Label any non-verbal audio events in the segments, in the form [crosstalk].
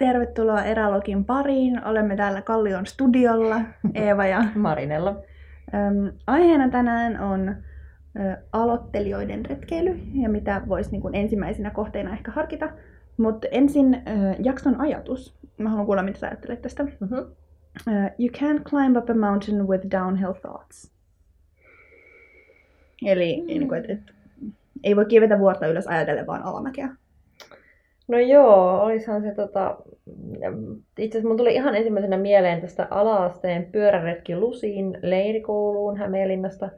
Tervetuloa Eralogin pariin. Olemme täällä Kallion studiolla, [laughs] Eeva ja Marinella. Äm, aiheena tänään on ä, aloittelijoiden retkeily ja mitä voisi niin ensimmäisenä kohteena ehkä harkita. Mutta ensin ä, jakson ajatus. Mä haluan kuulla, mitä sä ajattelet tästä. Mm-hmm. Uh, you can't climb up a mountain with downhill thoughts. Eli mm. niin kuin, et, et, ei voi kivetä vuorta ylös ajatellen vaan alamäkeä. No joo, olisihan se tota... Itse asiassa mun tuli ihan ensimmäisenä mieleen tästä ala-asteen pyöräretki Lusiin leirikouluun Hämeenlinnasta.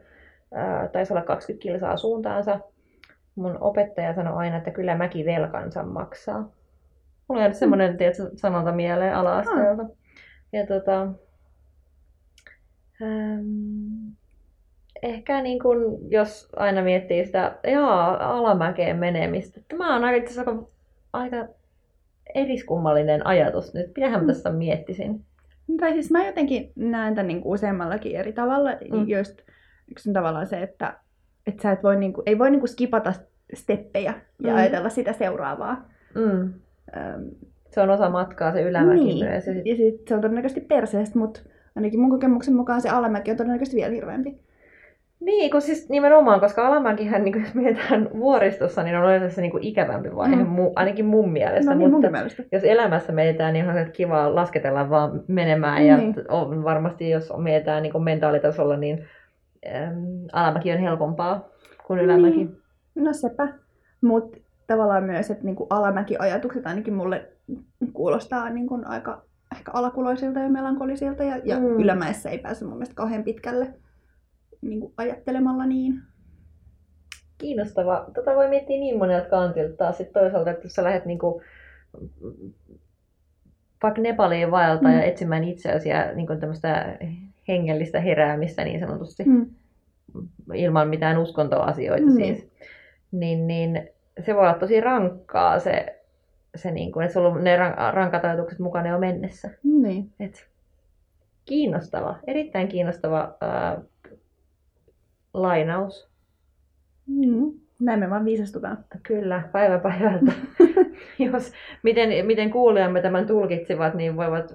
Ää, taisi olla 20 kilsaa suuntaansa. Mun opettaja sanoi aina, että kyllä mäki velkansa maksaa. Mulla on jäänyt semmoinen mm. sanonta mieleen ala-asteelta. Ja tota, ähm, ehkä niin kun, jos aina miettii sitä jaa, alamäkeen menemistä, tämä on aika, aika, aika eriskummallinen ajatus nyt. Mitähän mä mm. tästä miettisin? Tai siis mä jotenkin näen tämän niin kuin useammallakin eri tavalla. Mm. Just yksi on tavallaan se, että, että sä et voi, niin kuin, ei voi niin kuin skipata steppejä ja mm. ajatella sitä seuraavaa. Mm. Ähm, se on osa matkaa, se ylämäki niin. myös. Ja, sit... ja sit se on todennäköisesti perseestä, mutta ainakin mun kokemuksen mukaan se alamäki on todennäköisesti vielä hirveämpi. Niin, kun siis nimenomaan, koska alamäkihän, niin jos mietitään vuoristossa, niin on yleensä se niin kuin ikävämpi vaihe, mm. mu, ainakin mun mielestä. No niin, mutta mun mielestä. jos elämässä mietitään, niin on se kiva lasketella vaan menemään. Ja niin. on, varmasti jos mietitään niin kuin mentaalitasolla, niin äm, alamäki on helpompaa kuin ylämäki. Niin. No sepä. Mutta tavallaan myös, että niin kuin alamäki-ajatukset ainakin mulle kuulostaa niin kuin aika ehkä alakuloisilta ja melankolisilta. Ja, ja mm. ylämäessä ei pääse mun mielestä kauhean pitkälle niin kuin ajattelemalla niin. Kiinnostava. Tota voi miettiä niin monelta kantilta taas sit toisaalta, että jos sä lähdet niin kuin, vaikka Nepaliin vaeltaa mm. ja etsimään itseäsi ja niin kuin tämmöistä hengellistä heräämistä niin sanotusti, mm. ilman mitään uskontoasioita mm. siis, niin, niin se voi olla tosi rankkaa se, se niin kuin, että sulla on ne rankat ajatukset mukana jo mennessä. Niin. Et, kiinnostava, erittäin kiinnostava ää, lainaus. Mm. Näin me vaan viisastutaan. Kyllä, päivä päivältä. [laughs] Jos, miten, miten kuulijamme tämän tulkitsivat, niin voivat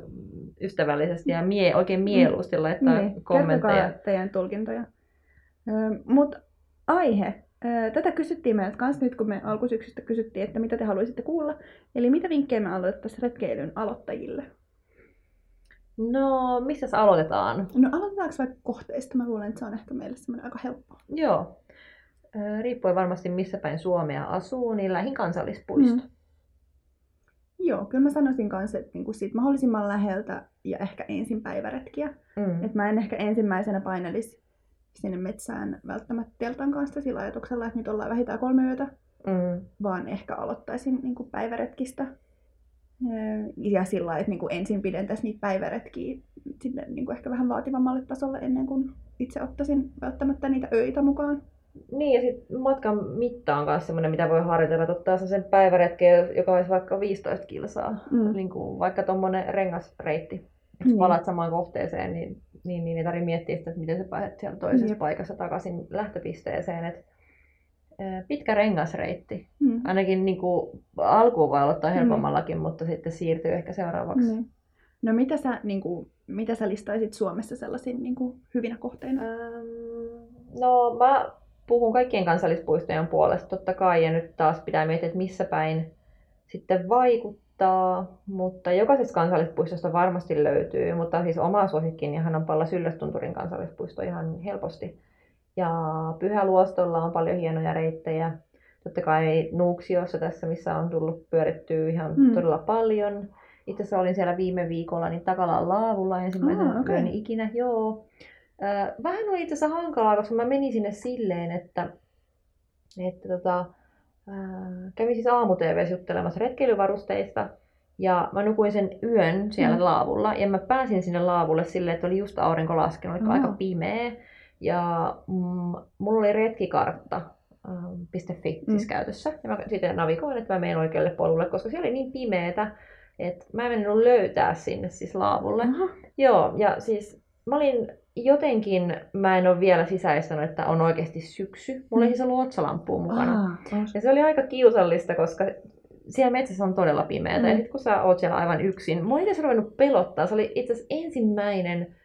ystävällisesti ja mie, oikein mieluusti laittaa niin. kommentteja. Kertokaa teidän tulkintoja. Mutta aihe Tätä kysyttiin meiltä kanssa nyt, kun me alkusyksystä kysyttiin, että mitä te haluaisitte kuulla. Eli mitä vinkkejä me aloitettaisiin retkeilyn aloittajille? No, missä aloitetaan? No aloitetaanko vaikka kohteista? Mä luulen, että se on ehkä meille semmoinen aika helppo. Joo. Riippuen varmasti missä päin Suomea asuu, niin lähin kansallispuisto. Mm. Joo, kyllä mä sanoisin kanssa, että niinku siitä mahdollisimman läheltä ja ehkä ensin päiväretkiä. Mm. Että mä en ehkä ensimmäisenä painelisi sinne metsään välttämättä teltan kanssa sillä ajatuksella, että nyt ollaan vähintään kolme yötä, mm. vaan ehkä aloittaisin niin kuin päiväretkistä. Ja sillä että niin kuin ensin pidentäisi niitä päiväretkiä sinne niin kuin ehkä vähän vaativammalle tasolle ennen kuin itse ottaisin välttämättä niitä öitä mukaan. Niin, ja sitten matkan mitta on myös sellainen, mitä voi harjoitella, että ottaa sen päiväretken, joka olisi vaikka 15 kilsaa, mm. niin kuin vaikka tuommoinen rengasreitti. Jos mm. palat samaan kohteeseen, niin niin, niin ei tarvitse miettiä sitä, että miten sä pääset siellä toisessa Jep. paikassa takaisin lähtöpisteeseen. Et, pitkä rengasreitti. Mm. Ainakin niin kuin, alkuun voi aloittaa mm. helpommallakin, mm. mutta sitten siirtyy ehkä seuraavaksi. Mm. No mitä sä, niin kuin, mitä sä listaisit Suomessa sellaisin niin kuin, hyvinä kohteina? Ähm, no mä puhun kaikkien kansallispuistojen puolesta totta kai, ja nyt taas pitää miettiä, että missä päin sitten vaikuttaa mutta jokaisesta kansallispuistosta varmasti löytyy, mutta siis oma suosikkini ihan on Palla Syllästunturin kansallispuisto ihan helposti. Ja Pyhäluostolla on paljon hienoja reittejä. Totta kai Nuuksiossa tässä, missä on tullut pyörittyä ihan mm. todella paljon. Itse asiassa olin siellä viime viikolla niin Takalaan laavulla ensimmäisen oh, okay. ikinä. Joo. Vähän oli itse asiassa hankalaa, koska mä menin sinne silleen, että, että tota, kävin siis aamu juttelemassa retkeilyvarusteista. Ja mä nukuin sen yön siellä mm. laavulla. Ja mä pääsin sinne laavulle silleen, että oli just aurinko laskenut, mm. aika pimeä. Ja mm, mulla oli retkikartta .fi mm. siis käytössä. Ja mä sitten navigoin, että mä menen oikealle polulle, koska siellä oli niin pimeetä, että mä en mennyt löytää sinne siis laavulle. Aha. Joo, ja siis mä olin jotenkin mä en ole vielä sisäistänyt, että on oikeasti syksy. Mulla ei mm. siis ollut otsalampua mukana. Ah, ja se oli aika kiusallista, koska siellä metsässä on todella pimeää. Mm. Ja sitten kun sä oot siellä aivan yksin, mua ei ruvennut pelottaa. Se oli itse asiassa ensimmäinen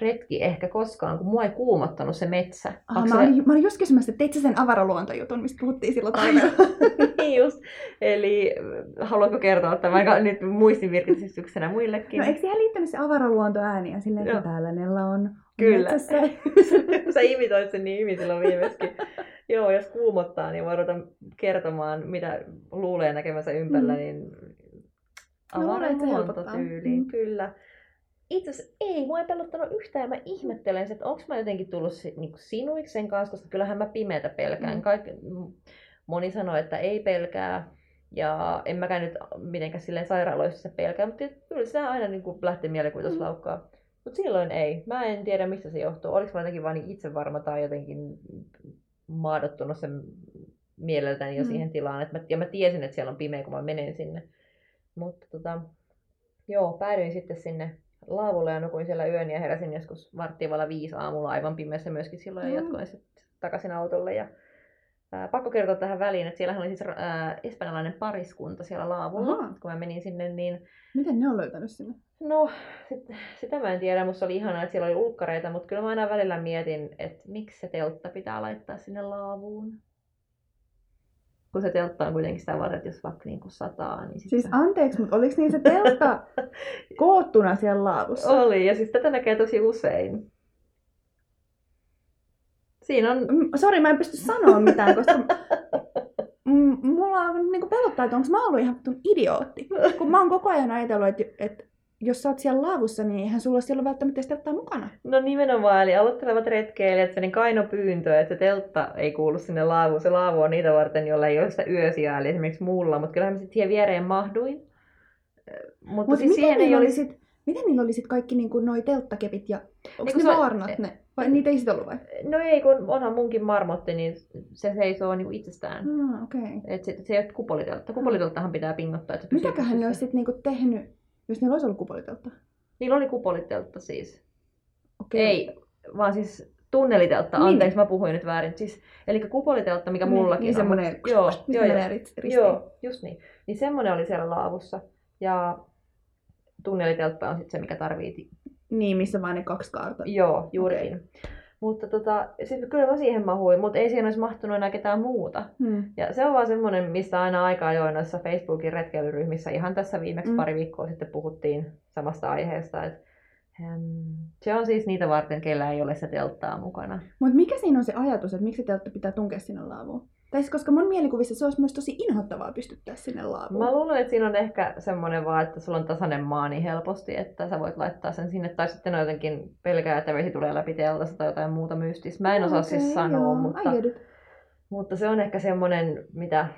retki ehkä koskaan, kun mua ei kuumottanut se metsä. Aha, mä, olin, mä olin just kysymässä, että teit sä sen avaraluontojutun, mistä puhuttiin silloin talvella? [laughs] niin just. Eli haluatko kertoa tämän [laughs] nyt muistinvirkistyksenä muillekin? No eikö siihen liittynyt se avaraluonto ääniä silleen, että täällä Nella on Kyllä. [laughs] Sä imitoit sen niin hyvin silloin viimeiskin. Joo, jos kuumottaa, niin voi ruveta kertomaan, mitä luulee näkemänsä ympärillä, mm. niin avaraluontotyyliin, mm. kyllä itse asiassa ei, mua ei pelottanut yhtään. Mä ihmettelen, että onko mä jotenkin tullut niin sinuiksi sen kanssa, koska kyllähän mä pimeätä pelkään. Mm. Kaikki, moni sanoo, että ei pelkää. Ja en mäkään nyt mitenkään silleen sairaaloissa pelkää, mutta kyllä se aina niin kuin lähtee mielikuvituslaukkaa. Mm. Mutta silloin ei. Mä en tiedä, mistä se johtuu. Oliko mä jotenkin vaan niin itsevarma tai jotenkin maadottunut sen mieleltäni jo mm. siihen tilaan. Et mä, ja mä tiesin, että siellä on pimeä, kun mä menen sinne. Mutta tota, joo, päädyin sitten sinne laavulla ja nukuin siellä yön ja heräsin joskus varttivalla viisi aamulla aivan pimeässä myöskin silloin mm. ja jatkoin sitten takaisin autolle. Ja, ää, pakko kertoa tähän väliin, että siellä oli siis ää, espanjalainen pariskunta siellä laavulla, Aha. kun mä menin sinne. Niin... Miten ne on löytänyt sinne? No, sit, sitä mä en tiedä. Musta oli ihanaa, että siellä oli ulkkareita, mutta kyllä mä aina välillä mietin, että miksi se teltta pitää laittaa sinne laavuun kun se teltta on kuitenkin sitä varten, että jos vaikka niin kuin sataa, niin sitten... Siis anteeksi, mutta oliko niin se teltta [laughs] koottuna siellä laavussa? Oli, ja siis tätä näkee tosi usein. Siinä on... Sori, mä en pysty sanoa mitään, koska [laughs] mulla on niin kuin pelottaa, että onko mä ollut ihan idiootti. Kun mä oon koko ajan ajatellut, että, että jos sä oot siellä laavussa, niin eihän sulla siellä välttämättä telttaa mukana. No nimenomaan, eli aloittelevat retkeilijät, se niin kaino pyyntö, että se teltta ei kuulu sinne laavuun. Se laavu on niitä varten, joilla ei ole sitä yösiä, eli esimerkiksi muulla, mutta kyllähän mä sitten siihen viereen mahduin. Mutta Mut siis siihen ei olisi... Sit, miten niillä oli sitten kaikki niin noi telttakepit ja onko ne vaarnat ne? Vai niitä ei sitten ollut vai? No ei, kun onhan munkin marmotti, niin se seisoo niin itsestään. Ah, okei. Okay. Et se, se ei ole kupoliteltta. Kupoliteltahan pitää pingottaa, että se Mitäköhän ne olisi sitten niinku tehnyt jos niillä olisi ollut kupoliteltta? Niillä oli kupoliteltta siis. Okay. Ei, vaan siis tunneliteltta. Niin. Anteeksi, mä puhuin nyt väärin. Siis, eli kupoliteltta, mikä niin, mullakin niin, on. Semmoinen, joo, mistä joo, menee ristiin. Joo, just niin. Niin semmoinen oli siellä laavussa. Ja tunneliteltta on sitten se, mikä tarvii... Niin, missä vain ne kaksi kaarta. Joo, juurikin. Okay. Mutta tota, sit kyllä mä siihen mahuin, mutta ei siihen olisi mahtunut enää ketään muuta. Hmm. Ja se on vaan semmoinen, mistä aina aikaa ajoin noissa Facebookin retkeilyryhmissä, ihan tässä viimeksi hmm. pari viikkoa sitten puhuttiin samasta aiheesta, että se on siis niitä varten, kellä ei ole se telttaa mukana. Mutta mikä siinä on se ajatus, että miksi teltta pitää tunkea sinne laavuun? Tai siis, koska mun mielikuvissa se olisi myös tosi inhottavaa pystyttää sinne laavuun. Mä luulen, että siinä on ehkä semmoinen vaan, että sulla on tasainen maa niin helposti, että sä voit laittaa sen sinne. Tai sitten on jotenkin pelkää, että vesi tulee läpi teltasta tai jotain muuta mystistä. Mä en osaa okay, siis sanoa, joo. mutta, mutta se on ehkä semmoinen, mitä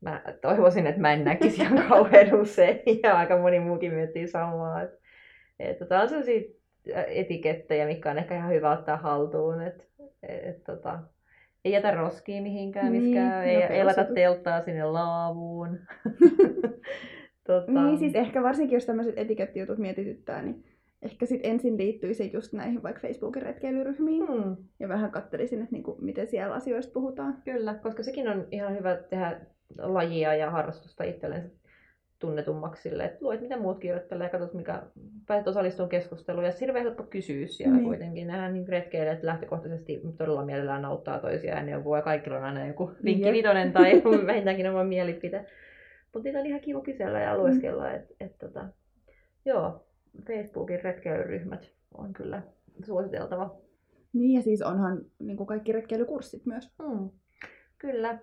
mä toivoisin, että mä en näkisi ihan [laughs] kauhean usein. Ja aika moni muukin miettii samaa. Että, että tämä on sellaisia etikettejä, mikä on ehkä ihan hyvä ottaa haltuun. Että, että, tota, ei jätä roskia mihinkään, niin, miskään, ei, ei laita telttaa sinne laavuun. [laughs] tota... Niin, siis ehkä varsinkin jos tämmöiset etikettijutut mietityttää, niin ehkä sitten ensin liittyisi just näihin vaikka Facebookin retkeilyryhmiin hmm. ja vähän katselisin, että niinku, miten siellä asioista puhutaan. Kyllä, koska sekin on ihan hyvä tehdä lajia ja harrastusta itsellensä tunnetummaksi sille, että luet mitä muut kirjoittelee ja katsot, mikä pääset osallistumaan keskusteluun. Ja hirveän helppo kysyä siellä niin. kuitenkin. Nähdään niin retkeilijät lähtökohtaisesti todella mielellään auttaa toisiaan ja neuvoo ja kaikilla on aina joku vinkki vitonen tai [laughs] vähintäänkin oma mielipide. Mutta niitä on ihan kiva kysellä ja lueskella. Mm. Et, et, tota, joo, Facebookin retkeilyryhmät on kyllä suositeltava. Niin ja siis onhan niin kaikki retkeilykurssit myös. Mm. Kyllä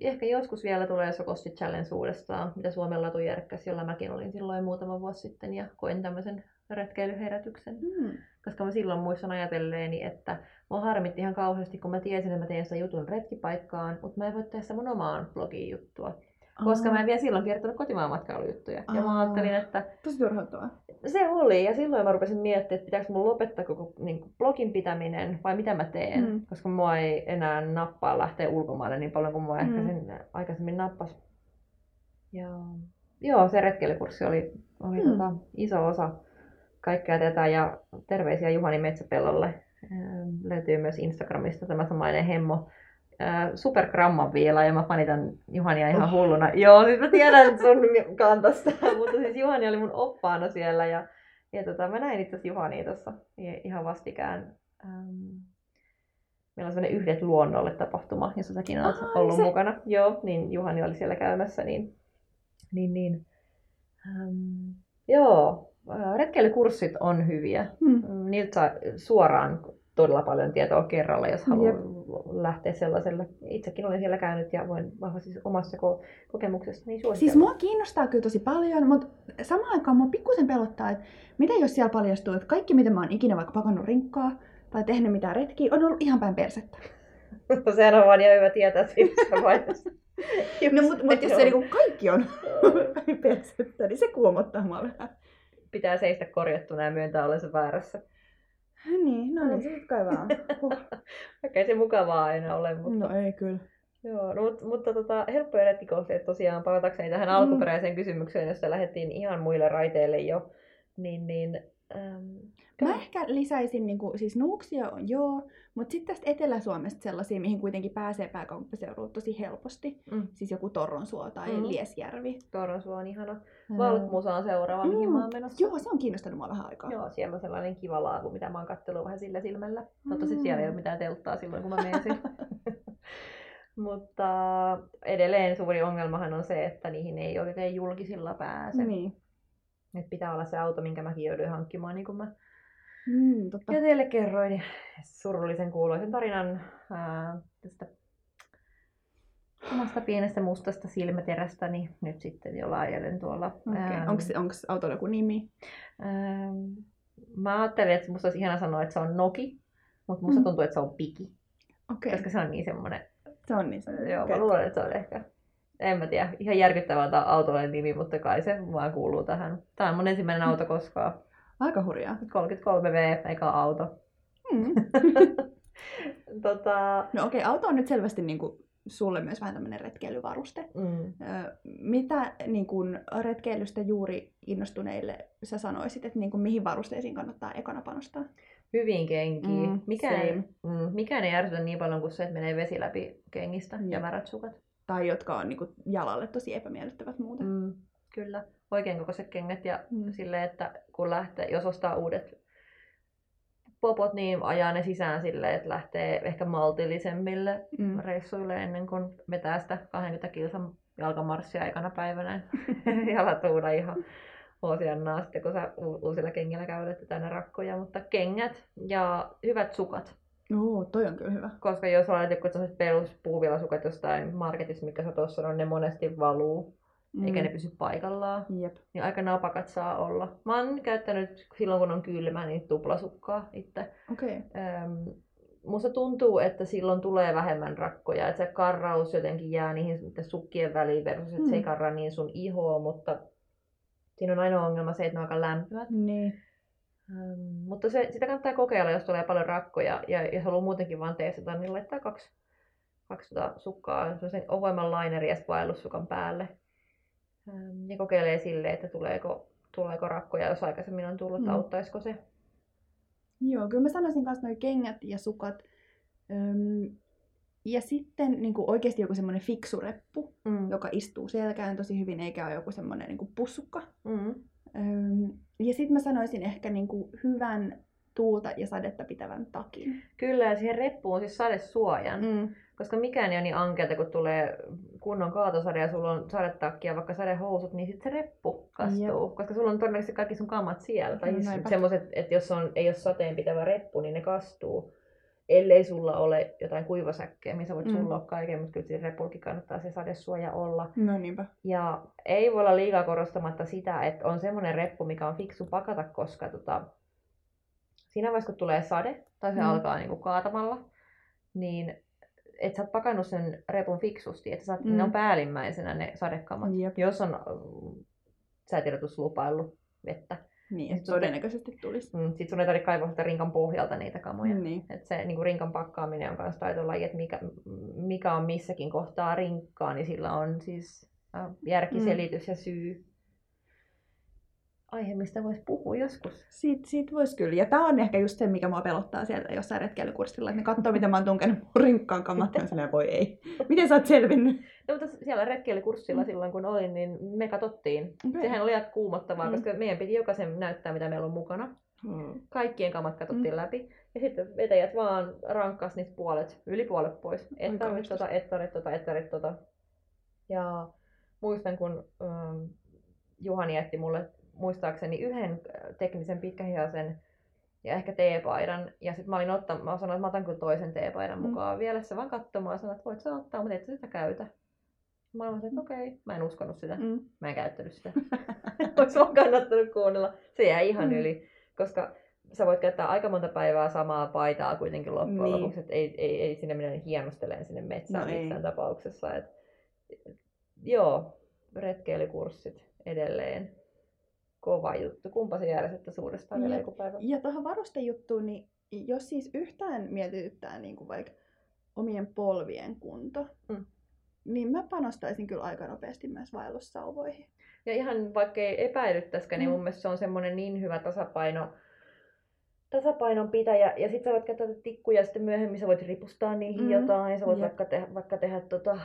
ehkä joskus vielä tulee Sokosti Challenge uudestaan, mitä Suomen latu järkkäsi, jolla mäkin olin silloin muutama vuosi sitten ja koin tämmöisen retkeilyherätyksen. Mm. Koska mä silloin muistan ajatelleeni, että mua harmitti ihan kauheasti, kun mä tiesin, että mä teen sitä jutun retkipaikkaan, mutta mä en voi tehdä sitä mun omaan blogiin juttua. Koska mä en vielä silloin kertonut kotimaan matkailujuttuja. Ja mä ajattelin, että... Tosi turhauttavaa. Se oli. Ja silloin mä rupesin miettimään, että pitääkö mun lopettaa koko niin kuin, blogin pitäminen vai mitä mä teen. Mm. Koska mua ei enää nappaa lähteä ulkomaille niin paljon kuin mua mm. ehkä sen aikaisemmin nappas. Ja... Joo, se retkeilykurssi oli, oli mm. tota, iso osa kaikkea tätä. Ja terveisiä Juhani Metsäpellolle. Löytyy myös Instagramista tämä samainen hemmo supergramman viila ja mä panitan Juhania ihan hulluna. Joo, siis mä tiedän sun [laughs] kantasta, mutta siis Juhani oli mun oppaana siellä ja, ja tota, mä näin itse asiassa Juhania tuossa ihan vastikään. Ähm, meillä on sellainen yhdet luonnolle tapahtuma, jossa säkin olet Aa, ollut se... mukana. Joo, niin Juhani oli siellä käymässä, niin, niin, niin. Ähm, joo, retkeilykurssit on hyviä. Hmm. Niiltä saa suoraan todella paljon tietoa kerralla, jos haluaa Jep. lähteä sellaiselle. Itsekin olen siellä käynyt ja voin vahvasti siis omassa ko- kokemuksessa niin Siis mua kiinnostaa kyllä tosi paljon, mutta samaan aikaan mua pikkusen pelottaa, että mitä jos siellä paljastuu, että kaikki mitä mä oon ikinä vaikka pakannut rinkkaa tai tehnyt mitään retkiä, on ollut ihan päin persettä. No [laughs] sehän on vaan ihan hyvä tietää siinä vaiheessa. [laughs] no mutta mut jos se niinku kaikki on [laughs] päin persettä, niin se kuomottaa mua vähän. Pitää seistä korjattuna ja myöntää olensa väärässä. Niin, no niin, se nyt kai vaan. [laughs] Vaikka ei se mukavaa aina ole, mutta... No ei kyllä. Joo, no, mutta, mutta tota, helppoja retkikohteita tosiaan, palatakseni tähän mm. alkuperäiseen kysymykseen, josta lähdettiin ihan muille raiteille jo, niin, niin ähm, Mä ehkä lisäisin, niin kuin, siis Nuuksia on joo, mutta sitten tästä Etelä-Suomesta sellaisia, mihin kuitenkin pääsee pääkaupunkiseudulle tosi helposti. Mm. Siis joku Torronsuo tai mm. Liesjärvi. Torronsuo on ihana. Valkmusa on seuraava, mihin mm. mä oon menossa. Joo, se on kiinnostanut mua vähän aikaa. Joo, siellä on sellainen kiva laavu, mitä mä oon kattellut vähän sillä silmällä. Toivottavasti mm. siellä ei ole mitään telttaa silloin, kun mä menen [laughs] Mutta edelleen suuri ongelmahan on se, että niihin ei oikein julkisilla pääse. Niin. Et pitää olla se auto, minkä mäkin jouduin hankkimaan, niin kuin mä Mm, totta. Ja teille kerroin surullisen kuuloisen tarinan ää, tästä omasta pienestä mustasta silmäterästä, niin nyt sitten jo laajellen tuolla. Okay. Onko autolla joku nimi? Ää, mä ajattelin, että musta olisi ihana sanoa, että se on Noki, mutta musta mm. tuntuu, että se on Piki. Okay. Koska se on niin semmoinen... Se on niin semmoinen. Joo, mä luulen, että se on ehkä... En mä tiedä, ihan järkyttävää tämä autolle nimi, mutta kai se vaan kuuluu tähän. Tämä on mun ensimmäinen auto koskaan. Aika hurjaa. 33V, eikä auto. Mm. [laughs] tota... No okei, okay, auto on nyt selvästi niin kuin sulle myös vähän tämmöinen retkeilyvaruste. Mm. Mitä niin kuin, retkeilystä juuri innostuneille sä sanoisit, että niin kuin, mihin varusteisiin kannattaa ekana panostaa? Hyvin kenkiin. Mm, mikään, ei, mm, mikään ei ärsytä niin paljon kuin se, että menee vesi läpi kengistä ja märät sukat. Tai jotka on niin kuin, jalalle tosi epämiellyttävät muuten. Mm, kyllä oikein kokoiset kengät ja mm. sille, että kun lähtee, jos ostaa uudet popot, niin ajaa ne sisään sille, että lähtee ehkä maltillisemmille mm. reissuille ennen kuin vetää sitä 20 kilsan jalkamarssia aikana päivänä. [laughs] [laughs] Jalat uuna ihan huosiannaa sitten, kun sä uusilla kengillä käydet tänne rakkoja. Mutta kengät ja hyvät sukat. Oo, toi on kyllä hyvä. Koska jos olet joku peruspuuvilasukat jostain marketissa, mikä sä tuossa on, ne monesti valuu mm. eikä ne pysy paikallaan. Jep. Niin aika napakat saa olla. Mä oon käyttänyt silloin kun on kylmä niin tuplasukkaa itse. Okay. Ähm, musta tuntuu, että silloin tulee vähemmän rakkoja, että se karraus jotenkin jää niihin sukkien väliin versus, että mm. se ei mm. karra niin sun ihoa, mutta siinä on ainoa ongelma se, että ne on aika lämpimät. Niin. Ähm, mutta se, sitä kannattaa kokeilla, jos tulee paljon rakkoja ja jos haluaa muutenkin vaan testata, niin laittaa kaksi, kaksi tota sukkaa, sen ohuemman linerin ja vaellussukan päälle ja kokeilee sille, että tuleeko, tuleeko rakkoja, jos aikaisemmin on tullut, mm. auttaisiko se. Joo, kyllä mä sanoisin myös noin kengät ja sukat. Öm, ja sitten niin kuin oikeasti joku semmoinen fiksu reppu, mm. joka istuu selkään tosi hyvin, eikä ole joku semmoinen niin pussukka. Mm. Öm, ja sitten mä sanoisin ehkä niin kuin hyvän tuulta ja sadetta pitävän takin. Kyllä, ja siihen reppuun siis sadesuojan. Mm. Koska mikään ei ole niin ankeata, kun tulee kunnon kaatosade ja sulla on sadetakki ja vaikka sadehousut, niin sitten se reppu kastuu. Jep. Koska sulla on todennäköisesti kaikki sun kamat siellä. Tai no, siis semmoiset, että jos on, ei ole sateen pitävä reppu, niin ne kastuu. Ellei sulla ole jotain kuivasäkkeä, missä voit mm. sulla kaiken, mutta kyllä siinä repulkin kannattaa se sadesuoja olla. No niinpä. Ja ei voi olla liikaa korostamatta sitä, että on semmoinen reppu, mikä on fiksu pakata, koska tota, siinä vaiheessa kun tulee sade, tai se mm. alkaa niin kuin kaatamalla, niin että sä oot pakannut sen repun fiksusti, että sä mm. ne on päällimmäisenä ne sadekamat. Jep. Jos on säätiedotuslupaillut vettä. Niin, että todennäköisesti te... tulisi. Mm, sitten sun ei tarvitse kaivaa sitä rinkan pohjalta niitä kamoja. Niin. Et se niin kuin rinkan pakkaaminen on myös taitolaji, että mikä, mikä on missäkin kohtaa rinkkaa, niin sillä on siis järkiselitys mm. ja syy. Aihe, mistä voisi puhua joskus. Siitä, siitä voisi kyllä. Ja tämä on ehkä just se, mikä mua pelottaa siellä jossain retkeilykurssilla. Että ne katsoo, miten mä oon tunkenut rinkkaan kamat, ja voi ei. Miten sä oot selvinnyt? No, mutta siellä retkeilykurssilla mm. silloin, kun olin, niin me katsottiin. Okay. Sehän oli aika kuumottavaa, mm. koska meidän piti jokaisen näyttää, mitä meillä on mukana. Mm. Kaikkien kamat katsottiin mm. läpi. Ja sitten vetäjät vaan rankkas niistä puolet, yli puolet pois. Ettarit tota, ettarit tota, ettarit tota. Ja muistan, kun ähm, Juhani jätti mulle muistaakseni yhden äh, teknisen pitkähiasen ja ehkä teepaidan. Ja sitten mä olin ottanut, mä sanoin, että mä otan kyllä toisen teepaidan mm. mukaan vielä se vaan katsomaan. Sanoin, että voit sä ottaa, mutta et sä sitä käytä. Mä olin että okei, okay. mä en uskonut sitä. Mm. Mä en käyttänyt sitä. [laughs] [laughs] Olisi vaan kannattanut kuunnella. Se jäi ihan mm. yli, koska sä voit käyttää aika monta päivää samaa paitaa kuitenkin loppujen niin. lopuksi, että ei, ei, ei sinne minä hienostelen sinne metsään no missään ei. tapauksessa. Et, joo, retkeilykurssit edelleen. Kova juttu. Kumpa se järjestettä suurestaan vielä joku päivä? Ja tuohon varustejuttuun, niin jos siis yhtään mietityttää niin kuin vaikka omien polvien kunto, mm. niin mä panostaisin kyllä aika nopeasti myös vaellussauvoihin. Ja ihan vaikka ei epäilyttäisikään, niin mm. niin mun mielestä se on semmoinen niin hyvä tasapaino, tasapainon pitäjä. Ja sitten sä voit käyttää tikkuja sitten myöhemmin, sä voit ripustaa niihin mm. jotain. Ja sä voit vaikka, tehdä, vaikka tehdä tota,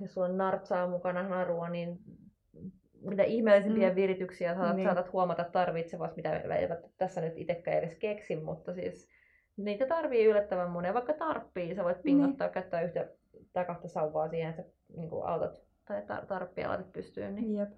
jos sulla on nartsaa mukana narua, niin mitä ihmeellisimpiä mm. virityksiä saatat, niin. saatat huomata tarvitsevasi, mitä eivät tässä nyt itsekään edes keksi, mutta siis niitä tarvii yllättävän monen. Vaikka tarppii, sä voit pingottaa, niin. käyttää yhtä tai kahta sauvaa siihen, että niin autat tai tar- tarppia laitat pystyyn. Niin. Jep.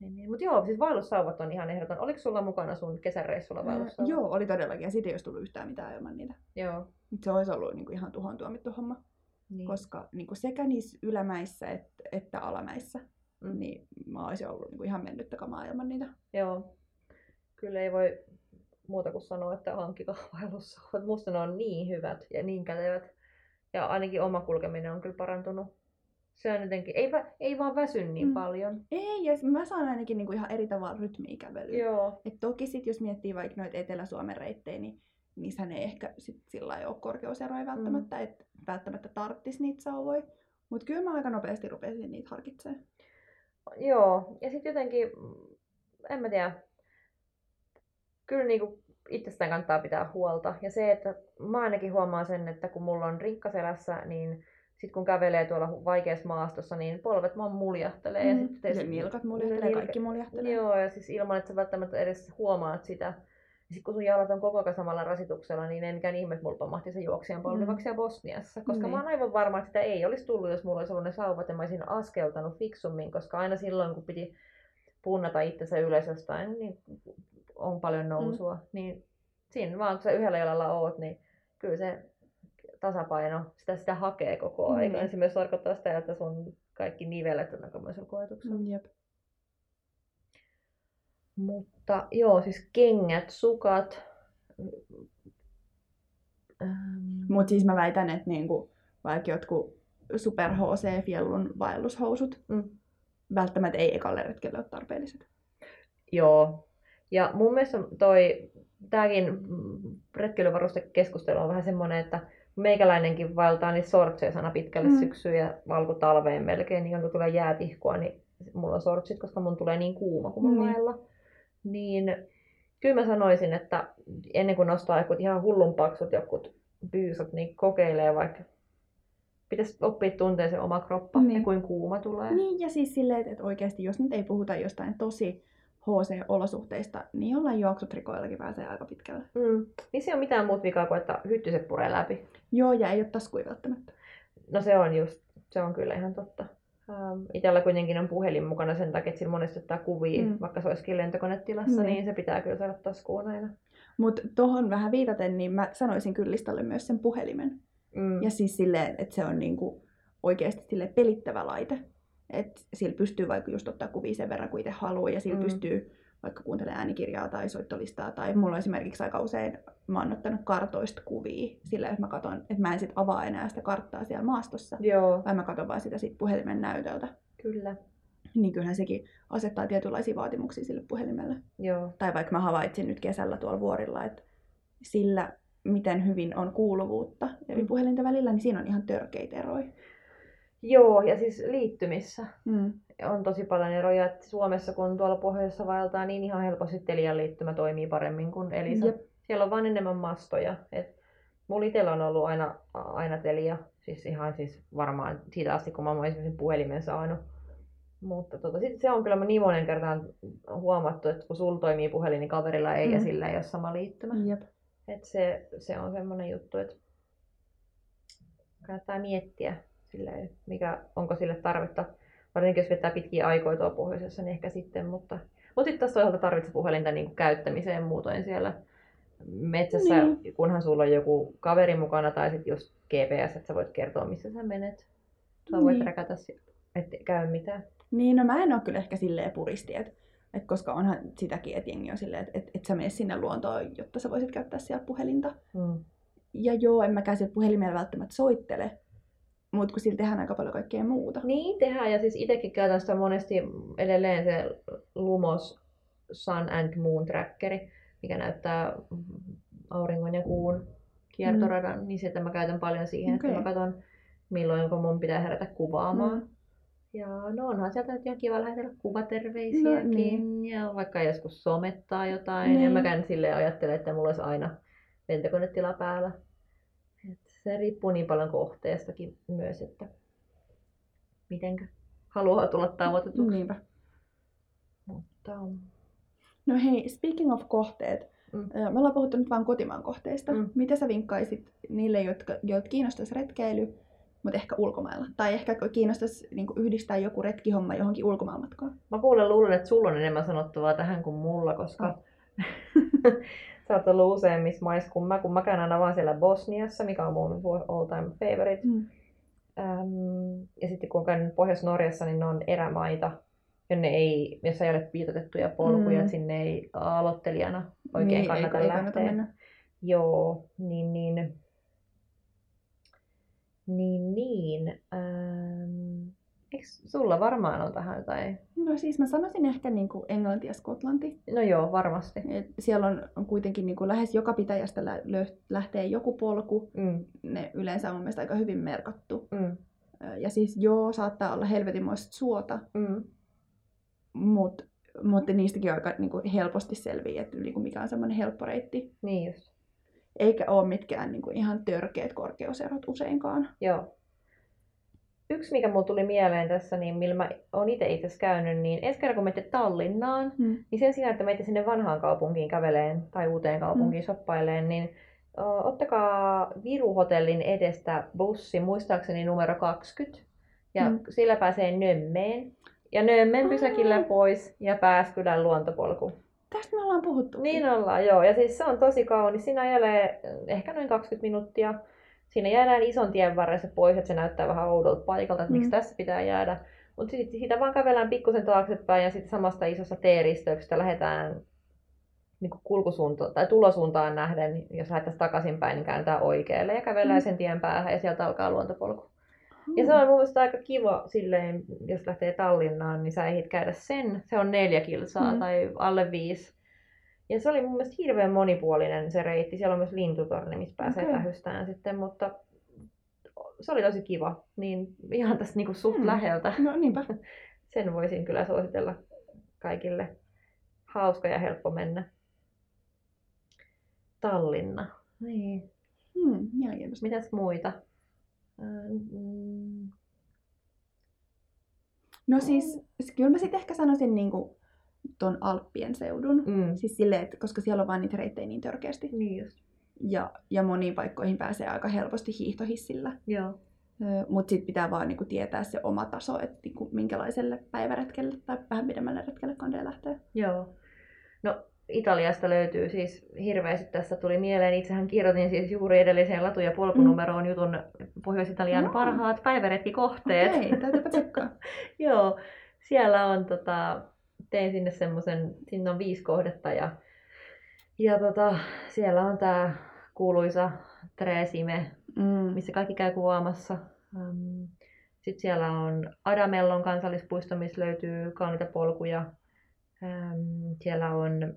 Niin, niin. Mutta joo, siis vaellussauvat on ihan ehdoton. Oliko sulla mukana sun kesäreissulla vaellussauvat? joo, oli todellakin. Ja siitä ei olisi tullut yhtään mitään ilman niitä. Joo. Se olisi ollut niin kuin ihan tuhon tuomittu homma. Niin. Koska niin kuin sekä niissä ylämäissä että, että alamäissä. Niin mä olisin ollut niin kuin ihan mennyttä kamaa ilman niitä. Joo. Kyllä ei voi muuta kuin sanoa, että hankkikaa vaellussauvat. Musta ne on niin hyvät ja niin kätevät. Ja ainakin oma kulkeminen on kyllä parantunut se on jotenkin, ei, va, ei vaan väsy niin mm. paljon. Ei, ja mä saan ainakin niinku ihan eri tavalla rytmiikävelyä. Joo. Et toki sit, jos miettii vaikka noita Etelä-Suomen reittejä, niin niissähän ei ehkä sit sillä ole korkeuseroja välttämättä, mm. että välttämättä tarttisi niitä sauvoja. Mutta kyllä mä aika nopeasti rupesin niitä harkitsemaan. Joo, ja sitten jotenkin, en mä tiedä, kyllä niinku itsestään kannattaa pitää huolta. Ja se, että mä ainakin huomaan sen, että kun mulla on rinkkaselässä, niin sitten kun kävelee tuolla vaikeassa maastossa, niin polvet vaan muljahtelee. Mm. Ja, sitten ja nilkat muljahtelee, kaikki muljahtelee. Joo, ja siis ilman, että sä välttämättä edes huomaat sitä. Ja sitten kun sun jalat on koko ajan samalla rasituksella, niin en mikään ihme, että mulla pamahti se juoksijan polvivaksia mm. Bosniassa. Koska mm. mä oon aivan varma, että sitä ei olisi tullut, jos mulla olisi ollut ne sauvat ja mä olisin askeltanut fiksummin. Koska aina silloin, kun piti punnata itsensä ylös jostain, niin on paljon nousua. Mm. Niin siinä vaan, kun sä yhdellä jalalla oot, niin kyllä se tasapaino, sitä, sitä hakee koko ajan. Mm. Se myös tarkoittaa sitä, että sun kaikki nivelet on aikamoisella koetuksella. Mm, jep. Mutta joo, siis kengät, sukat. Ähm. Mutta siis mä väitän, että niinku, vaikka jotkut Super HC Fjellun vaellushousut mm. välttämättä ei ekalle retkelle ole tarpeelliset. Joo. Ja mun mielestä toi, tääkin retkeilyvarustekeskustelu on vähän semmoinen, että meikäläinenkin vaeltaa niin sortseja sana pitkälle mm. syksyyn ja talveen melkein, niin kun tulee jäätihkua, niin mulla on sortsit, koska mun tulee niin kuuma kuin mun mm. vaella. Niin kyllä mä sanoisin, että ennen kuin nostaa jotkut ihan hullun paksut jokut byysat, niin kokeilee vaikka pitäisi oppia tuntea se oma kroppa niin. ja kuin kuuma tulee. Niin, ja siis silleen, että oikeasti jos nyt ei puhuta jostain tosi HC-olosuhteista, niin jollain juoksutrikoillakin pääsee aika pitkälle. Mm. Niin se on mitään muut vikaa kuin, että hyttyset puree läpi. Joo, ja ei ole taskuja välttämättä. No se on just, se on kyllä ihan totta. Ähm, itellä kuitenkin on puhelin mukana sen takia, että sillä monesti ottaa kuvia, mm. vaikka se olisikin lentokonetilassa, mm. niin se pitää kyllä saada taskuun aina. Mutta tuohon vähän viitaten, niin mä sanoisin kyllä listalle myös sen puhelimen. Mm. Ja siis silleen, että se on niinku oikeasti sille pelittävä laite. Että sillä pystyy vaikka just ottaa kuvia sen verran kuin itse haluaa ja sillä mm. pystyy vaikka kuuntelemaan äänikirjaa tai soittolistaa. Tai mulla on esimerkiksi aika usein, mä oon ottanut kartoista kuvia sillä, että mä katson, että mä en sit avaa enää sitä karttaa siellä maastossa, Joo. vaan mä katson vaan sitä sit puhelimen näytöltä. Kyllä. Niin kyllähän sekin asettaa tietynlaisia vaatimuksia sille puhelimelle. Joo. Tai vaikka mä havaitsin nyt kesällä tuolla vuorilla, että sillä, miten hyvin on kuuluvuutta eri mm. puhelinten välillä, niin siinä on ihan törkeitä eroja. Joo, ja siis liittymissä. Mm. On tosi paljon eroja. Että Suomessa, kun tuolla pohjoisessa vaeltaa, niin ihan helposti Telian liittymä toimii paremmin kuin Elisa. Jep. Siellä on vain enemmän mastoja. Et mulla itsellä on ollut aina, aina Telia, siis ihan siis varmaan siitä asti, kun mä oon esimerkiksi puhelimen saanut. Mutta tota, sitten se on kyllä niin monen kertaan huomattu, että kun sulla toimii puhelin, niin kaverilla ei mm. ja sillä ei ole sama liittymä. Jep. Et se, se on semmoinen juttu, että kannattaa miettiä, silleen, mikä, onko sille tarvetta. Varsinkin jos vetää pitkiä aikoja tuolla pohjoisessa, niin ehkä sitten, mutta, mutta sitten taas toisaalta tarvitsee puhelinta niin kuin käyttämiseen muutoin siellä metsässä, niin. kunhan sulla on joku kaveri mukana tai sitten just GPS, että sä voit kertoa, missä sä menet. Sä voit niin. räkätä ettei käy mitään. Niin, no mä en ole kyllä ehkä silleen puristi, että et koska onhan sitäkin, että jengi on silleen, että et, et sä mene sinne luontoon, jotta sä voisit käyttää siellä puhelinta. Mm. Ja joo, en mäkään sille puhelimella välttämättä soittele, mutta kun sillä tehdään aika paljon kaikkea muuta. Niin, tehdään. Ja siis itsekin käytän sitä monesti edelleen se Lumos Sun and Moon Trackeri, mikä näyttää auringon ja kuun kiertoradan, mm. niin sitä mä käytän paljon siihen, okay. että mä katson milloin kun mun pitää herätä kuvaamaan. Mm. Ja no onhan sieltä nyt ihan kiva lähetellä kuvaterveisiäkin. Niin, niin. Ja vaikka joskus somettaa jotain. Niin. Ja mä käyn silleen ajattele, että mulla olisi aina lentokonetila päällä. Se riippuu niin paljon kohteestakin myös, että mitenkä haluaa tulla tavoitetuksi. Niinpä. Mutta... No hei, speaking of kohteet. Mm. Me ollaan puhuttu nyt vain kotimaan kohteista. Mm. Mitä sä vinkkaisit niille, jotka, jotka kiinnostaisi retkeily, mutta ehkä ulkomailla. Tai ehkä kiinnostaisi niin yhdistää joku retkihomma johonkin ulkomaanmatkaan. Mä kuulen luulen, että sulla on enemmän sanottavaa tähän kuin mulla, koska oh. [laughs] sä oot ollut useimmissa maissa kuin mä, kun mä käyn aina vaan siellä Bosniassa, mikä on mun all time favorite. Mm. Ähm, ja sitten kun käyn Pohjois-Norjassa, niin ne on erämaita, jonne ei, jossa ei ole piitotettuja polkuja, mm. sinne ei aloittelijana oikein niin, kannata ei, lähteä. Ei mennä. Joo, niin, niin niin, niin. Ähm, eikö sulla varmaan on tähän jotain? No siis mä sanoisin ehkä niin kuin Englanti ja Skotlanti. No joo, varmasti. Et siellä on, on kuitenkin niin kuin lähes joka pitäjästä lä- lähtee joku polku. Mm. Ne yleensä on mun mielestä aika hyvin merkattu. Mm. Ja siis joo, saattaa olla helvetinmoista suota. Mm. Mutta mutta niistäkin aika niin kuin helposti selviää, että niin kuin mikä on semmoinen helppo reitti. Niin just eikä ole mitkään niin kuin ihan törkeät korkeuserot useinkaan. Joo. Yksi, mikä mulle tuli mieleen tässä, niin millä mä oon itse itse käynyt, niin ensi kerran kun menette Tallinnaan, hmm. niin sen sijaan, että menette sinne vanhaan kaupunkiin käveleen tai uuteen kaupunkiin hmm. shoppaileen, niin uh, ottakaa Viru-hotellin edestä bussi, muistaakseni numero 20, ja hmm. sillä pääsee Nömmeen. Ja Nömmen pysäkillä pois ja Pääskylän luontopolku. Tästä me ollaan puhuttu. Niin ollaan, joo. Ja siis se on tosi kaunis. Siinä ajelee ehkä noin 20 minuuttia. Siinä jäädään ison tien varressa pois, että se näyttää vähän oudolta paikalta, että mm. miksi tässä pitää jäädä. Mutta sitten siitä vaan kävellään pikkusen taaksepäin ja sitten samasta isosta T-risteyksestä lähdetään niin kulkusuuntaan tai tulosuuntaan nähden, jos lähdettäisiin takaisinpäin, niin kääntää oikealle ja kävellään mm. sen tien päähän ja sieltä alkaa luontopolku. Ja se on mun mielestä aika kiva silleen, jos lähtee Tallinnaan, niin sä ehdit käydä sen. Se on neljä kilsaa mm. tai alle viisi. Ja se oli mun mielestä hirveän monipuolinen se reitti. Siellä on myös lintutorni, missä pääsee okay. tähystään sitten, mutta se oli tosi kiva. Niin ihan tästä niinku suht mm. läheltä. No niinpä. [laughs] Sen voisin kyllä suositella kaikille. Hauska ja helppo mennä. Tallinna. Niin. Hmm, mielenkiintoista. Mitäs muita? Mm. No siis, kyllä mä sitten ehkä sanoisin niin kuin ton Alppien seudun. Mm. Siis silleen, että koska siellä on vaan niitä reittejä niin törkeästi. Niin just. Ja, ja moniin paikkoihin pääsee aika helposti hiihtohissillä. Joo. Mutta sitten pitää vaan niinku tietää se oma taso, että niinku minkälaiselle päiväretkelle tai vähän pidemmälle retkelle kandee lähtee. Joo. No Italiasta löytyy siis hirveästi. Tässä tuli mieleen, itsehän kirjoitin siis juuri edelliseen latu- ja polkunumeroon mm. jutun Pohjois-Italian no. parhaat päiväretkikohteet. Okei, okay, täytyypä. [laughs] Joo, siellä on tota, tein sinne semmoisen, sinne on viisi kohdetta ja, ja tota, siellä on tämä kuuluisa Tresime, mm. missä kaikki käy kuvaamassa. Sitten siellä on Adamellon kansallispuisto, missä löytyy kauniita polkuja. Siellä on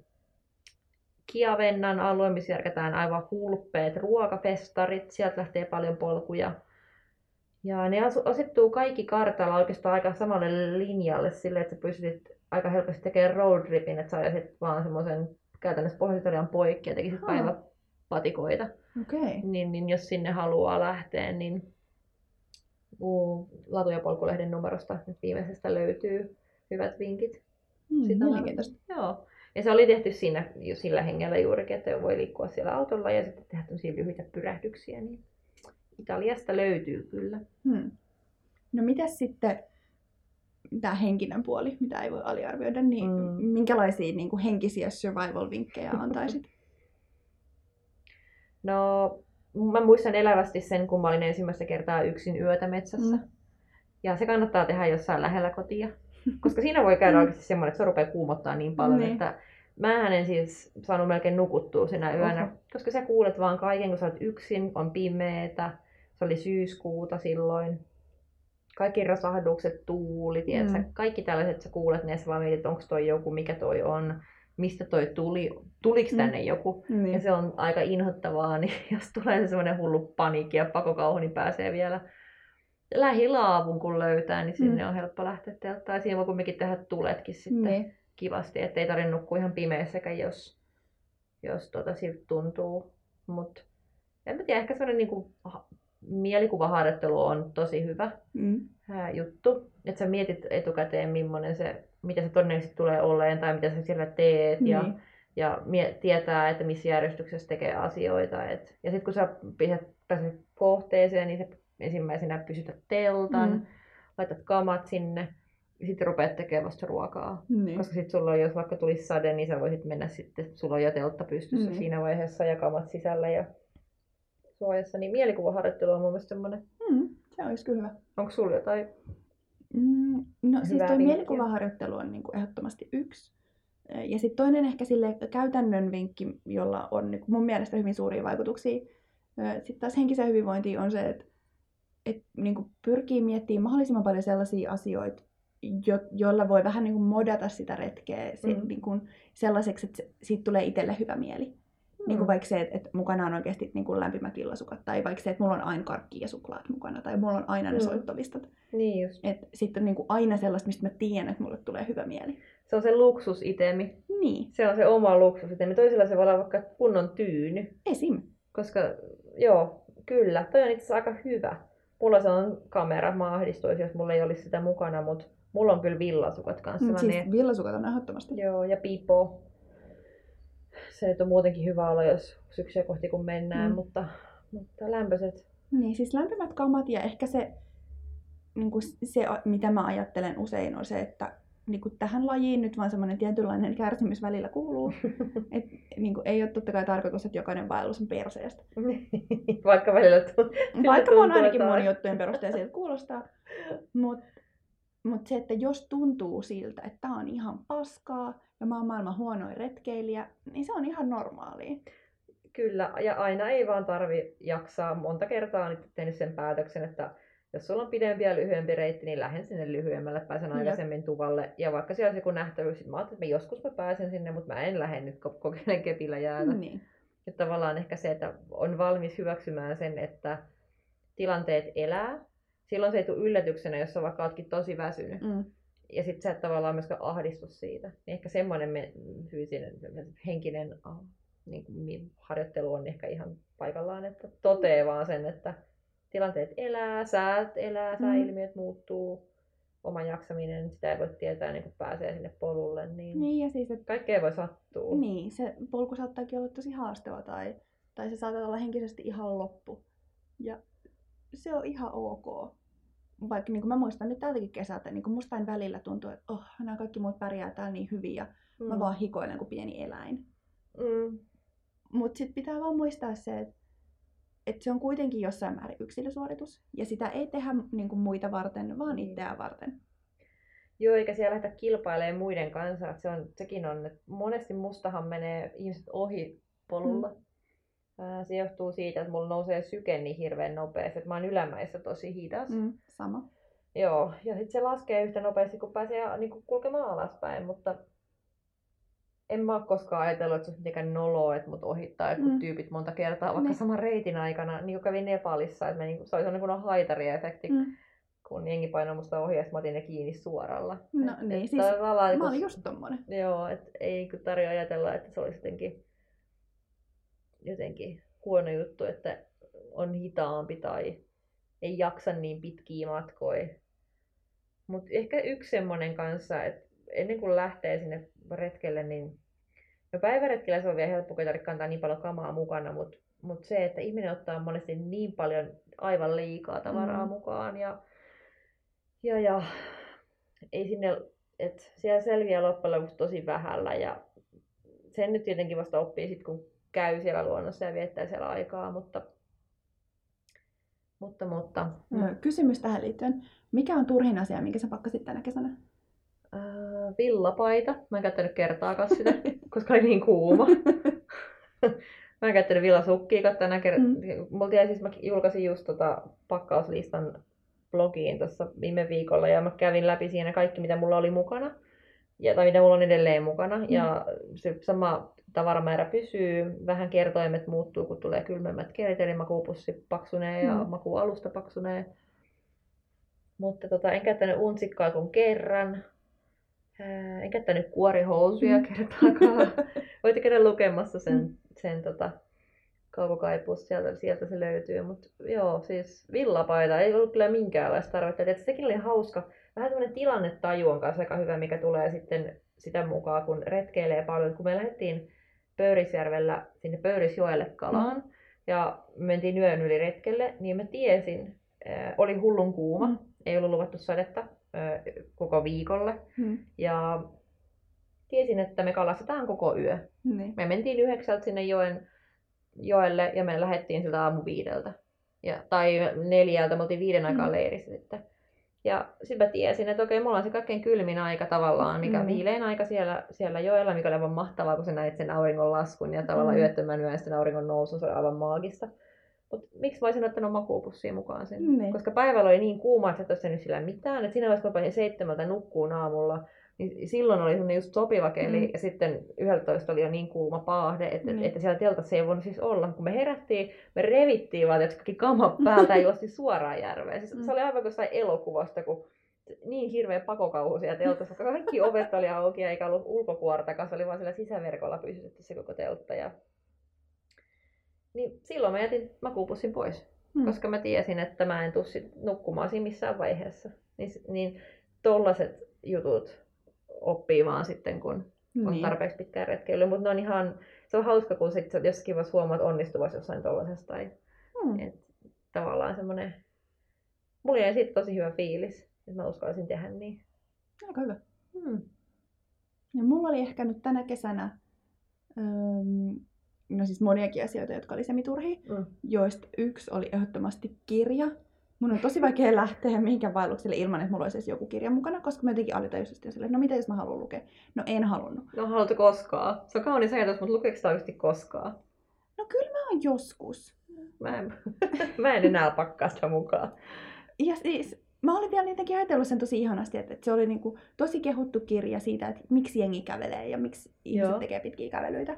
Kiavennan alue, missä järkätään aivan hulppeet ruokafestarit. Sieltä lähtee paljon polkuja. Ja ne asettuu kaikki kartalla oikeastaan aika samalle linjalle sille, että sä pystyt aika helposti tekemään road tripin, että sä ajasit vaan semmoisen käytännössä pohjois poikki ja tekisit päiväpatikoita. Okay. Niin, niin jos sinne haluaa lähteä, niin Latu- ja polkulehden numerosta viimeisestä löytyy hyvät vinkit. Mm, Sitä mielenkiintoista. Joo. Ja se oli tehty siinä jo sillä hengellä juurikin, että voi liikkua siellä autolla ja sitten tehdä tämmöisiä lyhyitä pyrähdyksiä. Niin Italiasta löytyy kyllä. Hmm. No mitäs sitten tämä henkinen puoli, mitä ei voi aliarvioida, niin mm. minkälaisia niin kuin henkisiä survival-vinkkejä antaisit? [laughs] No, mä muistan elävästi sen, kun mä olin ensimmäistä kertaa yksin yötä metsässä. Mm. Ja se kannattaa tehdä jossain lähellä kotia. Koska siinä voi käydä mm. oikeasti semmoinen, että se rupeaa kuumottaa niin paljon, niin. että mä en siis saanut melkein nukuttua sinä yönä. Oho. Koska sä kuulet vaan kaiken, kun sä oot yksin, on pimeetä. Se oli syyskuuta silloin. Kaikki rasahdukset, tuuli, tiedätkö? Mm. kaikki tällaiset sä kuulet, sä vaan mietit, onko toi joku, mikä toi on mistä toi tuli, tuliko mm. tänne mm. joku. Niin. Ja se on aika inhottavaa, [laughs] niin jos tulee semmoinen hullu paniikki ja pakokauhu, niin pääsee vielä lähilaavun kun löytää, niin sinne mm. on helppo lähteä telttaan. Ja siinä voi kumminkin tehdä tuletkin sitten niin. kivasti, ettei tarvitse nukkua ihan pimeässäkään, jos, jos tota siltä tuntuu. Mut en mä tiedä, ehkä semmoinen niinku mielikuvaharjoittelu on tosi hyvä mm. juttu. Että sä mietit etukäteen, millainen se mitä se todennäköisesti tulee olleen tai mitä sä siellä teet. Niin. Ja, ja tietää, että missä järjestyksessä tekee asioita. Et, ja sitten kun sä pääset kohteeseen, niin se ensimmäisenä pysytät teltan, mm. laitat kamat sinne ja sitten rupeat tekemään vasta ruokaa. Niin. Koska sitten sulla on, jos vaikka tulisi sade, niin sä voisit mennä sitten, sulla on jo teltta pystyssä niin. siinä vaiheessa ja kamat sisällä ja suojassa. Niin mielikuvaharjoittelu on mun mielestä semmoinen. Mm, se olisi kyllä hyvä. Onko sulla jotain Mm, no siis toi mielikuvaharjoittelu on niin kuin ehdottomasti yksi. Ja sitten toinen ehkä sille käytännön vinkki, jolla on niin kuin mun mielestä hyvin suuria vaikutuksia sitten taas henkiseen hyvinvointiin on se, että et, niin kuin pyrkii miettimään mahdollisimman paljon sellaisia asioita, jo, joilla voi vähän niin kuin modata sitä retkeä se, mm. niin kuin sellaiseksi, että siitä tulee itselle hyvä mieli. Niin kuin mm. vaikka se, että, että mukana on oikeasti niin kuin lämpimät villasukat, tai vaikka se, että mulla on aina karkki ja suklaat mukana, tai mulla on aina ne mm. soittolistat. Niin just. Että sitten on niin kuin aina sellaista, mistä mä tiedän, että mulle tulee hyvä mieli. Se on se luksusitemi. Niin. Se on se oma luksusitemi. Toisella se voi olla vaikka kunnon tyyny. Esim. Koska, joo, kyllä. Toi on itse asiassa aika hyvä. Mulla se on kamera, mä ahdistuisin, jos mulla ei olisi sitä mukana, mutta mulla on kyllä villasukat kanssa. Mm, siis villasukat on ehdottomasti. Joo, ja pipo se, että on muutenkin hyvä olla, jos syksyä kohti kun mennään, mm. mutta, mutta lämpöiset. Niin, siis lämpimät kamat ja ehkä se, niin kuin se, mitä mä ajattelen usein, on se, että niin kuin tähän lajiin nyt vaan semmoinen tietynlainen kärsimys välillä kuuluu. [laughs] Et, niin kuin, ei ole totta kai tarkoitus, että jokainen vaellus on perseestä. [laughs] Vaikka välillä tuntuu. Vaikka on ainakin moni juttujen perusteella siltä kuulostaa. Mutta mut se, että jos tuntuu siltä, että tämä on ihan paskaa, ja mä oon maailman huonoin retkeilijä, niin se on ihan normaalia. Kyllä, ja aina ei vaan tarvi jaksaa. Monta kertaa on nyt tehnyt sen päätöksen, että jos sulla on pidempi ja lyhyempi reitti, niin lähden sinne lyhyemmälle, pääsen aikaisemmin tuvalle. Ja vaikka siellä olisi joku nähtävyys, mä ajattelin, että joskus mä pääsen sinne, mutta mä en lähde nyt kokeilen kepillä jäädä. Niin. Ja tavallaan ehkä se, että on valmis hyväksymään sen, että tilanteet elää. Silloin se ei tule yllätyksenä, jos sä vaikka ootkin tosi väsynyt. Mm ja sitten sä et tavallaan myöskään ahdistu siitä. Niin ehkä semmoinen me, fyysinen, henkinen niin kuin, harjoittelu on ehkä ihan paikallaan, että totee vaan sen, että tilanteet elää, säät elää, mm. sääilmiöt muuttuu, oma jaksaminen, sitä ei voi tietää niin kun pääsee sinne polulle. Niin, niin ja siis, että... Kaikkea voi sattua. Niin, se polku saattaakin olla tosi haastava tai, tai se saattaa olla henkisesti ihan loppu. Ja se on ihan ok vaikka niin kuin mä muistan nyt tältäkin kesältä, niin kuin musta aina välillä tuntuu, että oh, nämä kaikki muut pärjää täällä niin hyvin ja mm. mä vaan hikoilen kuin pieni eläin. Mm. Mutta sitten pitää vaan muistaa se, että et se on kuitenkin jossain määrin yksilösuoritus ja sitä ei tehdä niin kuin muita varten, vaan mm. itseään varten. Joo, eikä siellä lähdetä kilpailemaan muiden kanssa. Se on, sekin on, että monesti mustahan menee ihmiset ohi polulla. Mm. Se johtuu siitä, että mulla nousee syke niin hirveän nopeasti, että mä oon ylämäessä tosi hidas. Mm, sama. Joo, ja sitten se laskee yhtä nopeasti, kun pääsee niin kuin kulkemaan alaspäin, mutta en mä ole koskaan ajatellut, että se olisi mitenkään noloa, että mut ohittaa jotkut mm. tyypit monta kertaa, vaikka ne. saman reitin aikana, niin kuin kävin Nepalissa, että me, niin, se oli sellainen haitariefekti, mm. kun jengi painoi musta ohi ja mä otin ne kiinni suoralla. No et, niin, et, siis mä kun, olin just tommonen. Joo, että ei tarjoa ajatella, että se olisi jotenkin, jotenkin huono juttu, että on hitaampi tai ei jaksa niin pitkiä matkoja. Mutta ehkä yksi semmoinen kanssa, että ennen kuin lähtee sinne retkelle, niin no päiväretkellä se on vielä helppo, kun ei kantaa niin paljon kamaa mukana, mutta mut se, että ihminen ottaa monesti niin paljon aivan liikaa tavaraa mm. mukaan ja, ja, ja ei sinne, että siellä selviää loppujen lopuksi tosi vähällä ja sen nyt tietenkin vasta oppii sitten, kun käy siellä luonnossa ja viettää siellä aikaa, mutta mutta, mutta. Kysymys tähän liittyen. Mikä on turhin asia, minkä sä pakkasit tänä kesänä? Äh, villapaita. Mä en käyttänyt kertaakaan sitä, [laughs] koska oli niin kuuma. [laughs] mä en käyttänyt villasukkia tänä kertaa. Mm. Mulla jäi siis, mä julkaisin just tota pakkauslistan blogiin tuossa viime viikolla ja mä kävin läpi siinä kaikki, mitä mulla oli mukana. Ja, tai mitä mulla on edelleen mukana. Mm. Ja se sama tavaramäärä pysyy, vähän kertoimet muuttuu, kun tulee kylmemmät kelit, eli makuupussi paksunee ja mm. makualusta paksunee. Mutta tota, en käyttänyt unsikkaa kuin kerran. Ää, en käyttänyt kuorihousuja mm. kertaakaan. [laughs] Voitte käydä lukemassa sen, mm. sen tota, kaukokaipus, sieltä, sieltä se löytyy. Mutta joo, siis villapaita ei ollut kyllä minkäänlaista tarvetta. Et sekin oli hauska. Vähän tämmöinen tilannetaju on kanssa aika hyvä, mikä tulee sitten sitä mukaan, kun retkeilee paljon. Kun me lähdettiin Pöyrisjärvellä sinne Pöyrisjoelle kalaan mm. ja mentiin yön yli retkelle, niin mä tiesin, äh, oli hullun kuuma, mm. ei ollut luvattu sadetta äh, koko viikolle. Mm. Ja tiesin, että me kalastetaan koko yö. Mm. Me mentiin yhdeksältä sinne joen, joelle ja me lähdettiin siltä aamu viideltä. Ja, tai neljältä, me oltiin viiden aikaan mm. leirissä sitten. Ja sitten mä tiesin, että okei, mulla on se kaikkein kylmin aika tavallaan, mikä mm. viilein aika siellä, siellä joella, mikä oli aivan mahtavaa, kun sä näit sen auringon laskun ja tavallaan mm. yöttömän yön sitten auringon nousun, se oli aivan maagista. Mutta miksi mä olisin ottanut makuupussia mukaan sen? Mm. Koska päivällä oli niin kuuma, että sä et nyt sillä mitään. Et siinä vaiheessa, kun seitsemältä nukkuun aamulla, niin silloin oli semmoinen just sopiva keli, mm. ja sitten 11 oli jo niin kuuma paahde, että, mm. että siellä teltassa ei voinut siis olla. Kun me herättiin, me revittiin vaan kaikki kama päältä ja juosti suoraan järveen. Siis mm. Se oli aivan kuin elokuvasta, kun niin hirveä pakokauhu siellä teltassa, koska kaikki ovet oli auki eikä ollut ulkokuortakaan, se oli vaan siellä sisäverkolla pysytetty se koko teltta. Ja... Niin silloin mä jätin makuupussin pois, mm. koska mä tiesin, että mä en tuu nukkumaan siinä missään vaiheessa. Niin, niin tollaset jutut oppii vaan sitten, kun niin. on tarpeeksi pitkään retkeily. Mutta on ihan, se on hauska, kun sit jossakin vaiheessa huomaat onnistuvasi jossain tuollaisesta. Tai, hmm. et, tavallaan semmoinen, mulla jäi sitten tosi hyvä fiilis, että mä uskallisin tehdä niin. Aika hyvä. Hmm. Ja mulla oli ehkä nyt tänä kesänä, öö, no siis moniakin asioita, jotka oli semiturhia, mm. joista yksi oli ehdottomasti kirja. Mun on tosi vaikea lähteä mihinkään vaellukselle ilman, että mulla olisi edes joku kirja mukana, koska mä jotenkin alitajuisesti silleen, no mitä jos mä haluan lukea? No en halunnut. No haluatko koskaan? Se on kaunis ajatus, mutta lukeeko sitä oikeasti koskaan? No kyllä mä oon joskus. Mä en, [laughs] mä en enää pakkaa sitä mukaan. Ja siis, mä olin vielä jotenkin ajatellut sen tosi ihanasti, että, että se oli niinku tosi kehuttu kirja siitä, että miksi jengi kävelee ja miksi ihmiset Joo. tekee pitkiä kävelyitä.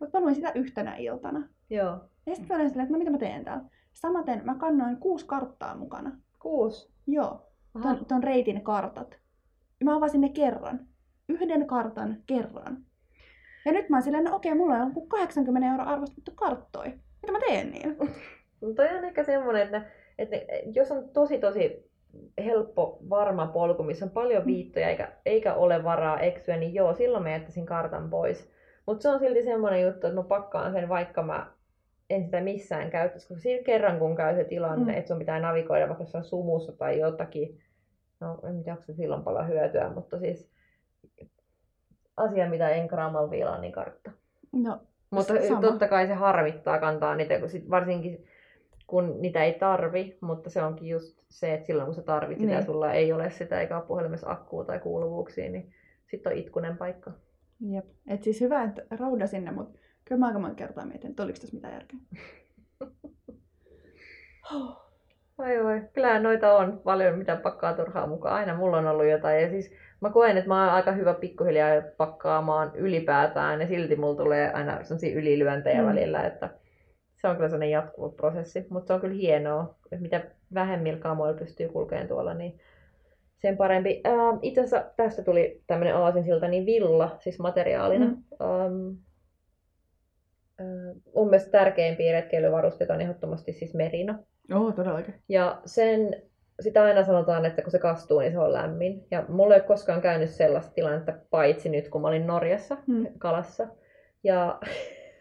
Mutta mä luin sitä yhtenä iltana. Joo. Ja sitten mä olin silleen, että no mitä mä teen täällä. Samaten mä kannoin kuusi karttaa mukana. Kuusi? Joo. Ton, ton reitin kartat. Mä avasin ne kerran. Yhden kartan kerran. Ja nyt mä oon silleen, no okei, mulla on 80 euro arvostettu karttoi. Mitä mä teen niin? [laughs] No toi on ehkä semmonen, että, että jos on tosi tosi helppo, varma polku, missä on paljon mm. viittoja eikä, eikä ole varaa eksyä, niin joo, silloin mä jättäisin kartan pois. Mutta se on silti semmoinen juttu, että mä pakkaan sen, vaikka mä en sitä missään käyttäisi, koska siinä kerran kun käy se tilanne, mm. että sun pitää navigoida vaikka jossain sumussa tai jotakin, no en tiedä, onko se silloin paljon hyötyä, mutta siis asia, mitä en graamalla viilaa, niin kartta. No, mutta sama. totta kai se harmittaa kantaa niitä, kun sit varsinkin kun niitä ei tarvi, mutta se onkin just se, että silloin kun sä tarvit sitä niin. sulla ei ole sitä eikä ole puhelimessa akkuu tai kuuluvuuksia, niin sitten on itkunen paikka. Jep. Et siis hyvä, että rauda sinne, mutta Kyllä mä aika monta kertaa mietin, että oliko tässä mitään järkeä. [sighs] Ai voi, kyllä noita on paljon, mitä pakkaa turhaa mukaan. Aina mulla on ollut jotain. Ja siis mä koen, että mä oon aika hyvä pikkuhiljaa pakkaamaan ylipäätään ja silti mulla tulee aina sellaisia ylilyöntejä mm. välillä, että se on kyllä sellainen jatkuva prosessi, mutta se on kyllä hienoa, että mitä vähemmillä kamoilla pystyy kulkemaan tuolla, niin sen parempi. Ähm, itse asiassa tästä tuli tämmöinen aasinsilta, niin villa, siis materiaalina. Mm. Ähm, äh, mun mielestä tärkeimpiä retkeilyvarusteita on ehdottomasti siis merino. Joo, todellakin. Ja sen, sitä aina sanotaan, että kun se kastuu, niin se on lämmin. Ja mulla ei ole koskaan käynyt sellaista tilannetta, paitsi nyt kun mä olin Norjassa mm. kalassa. Ja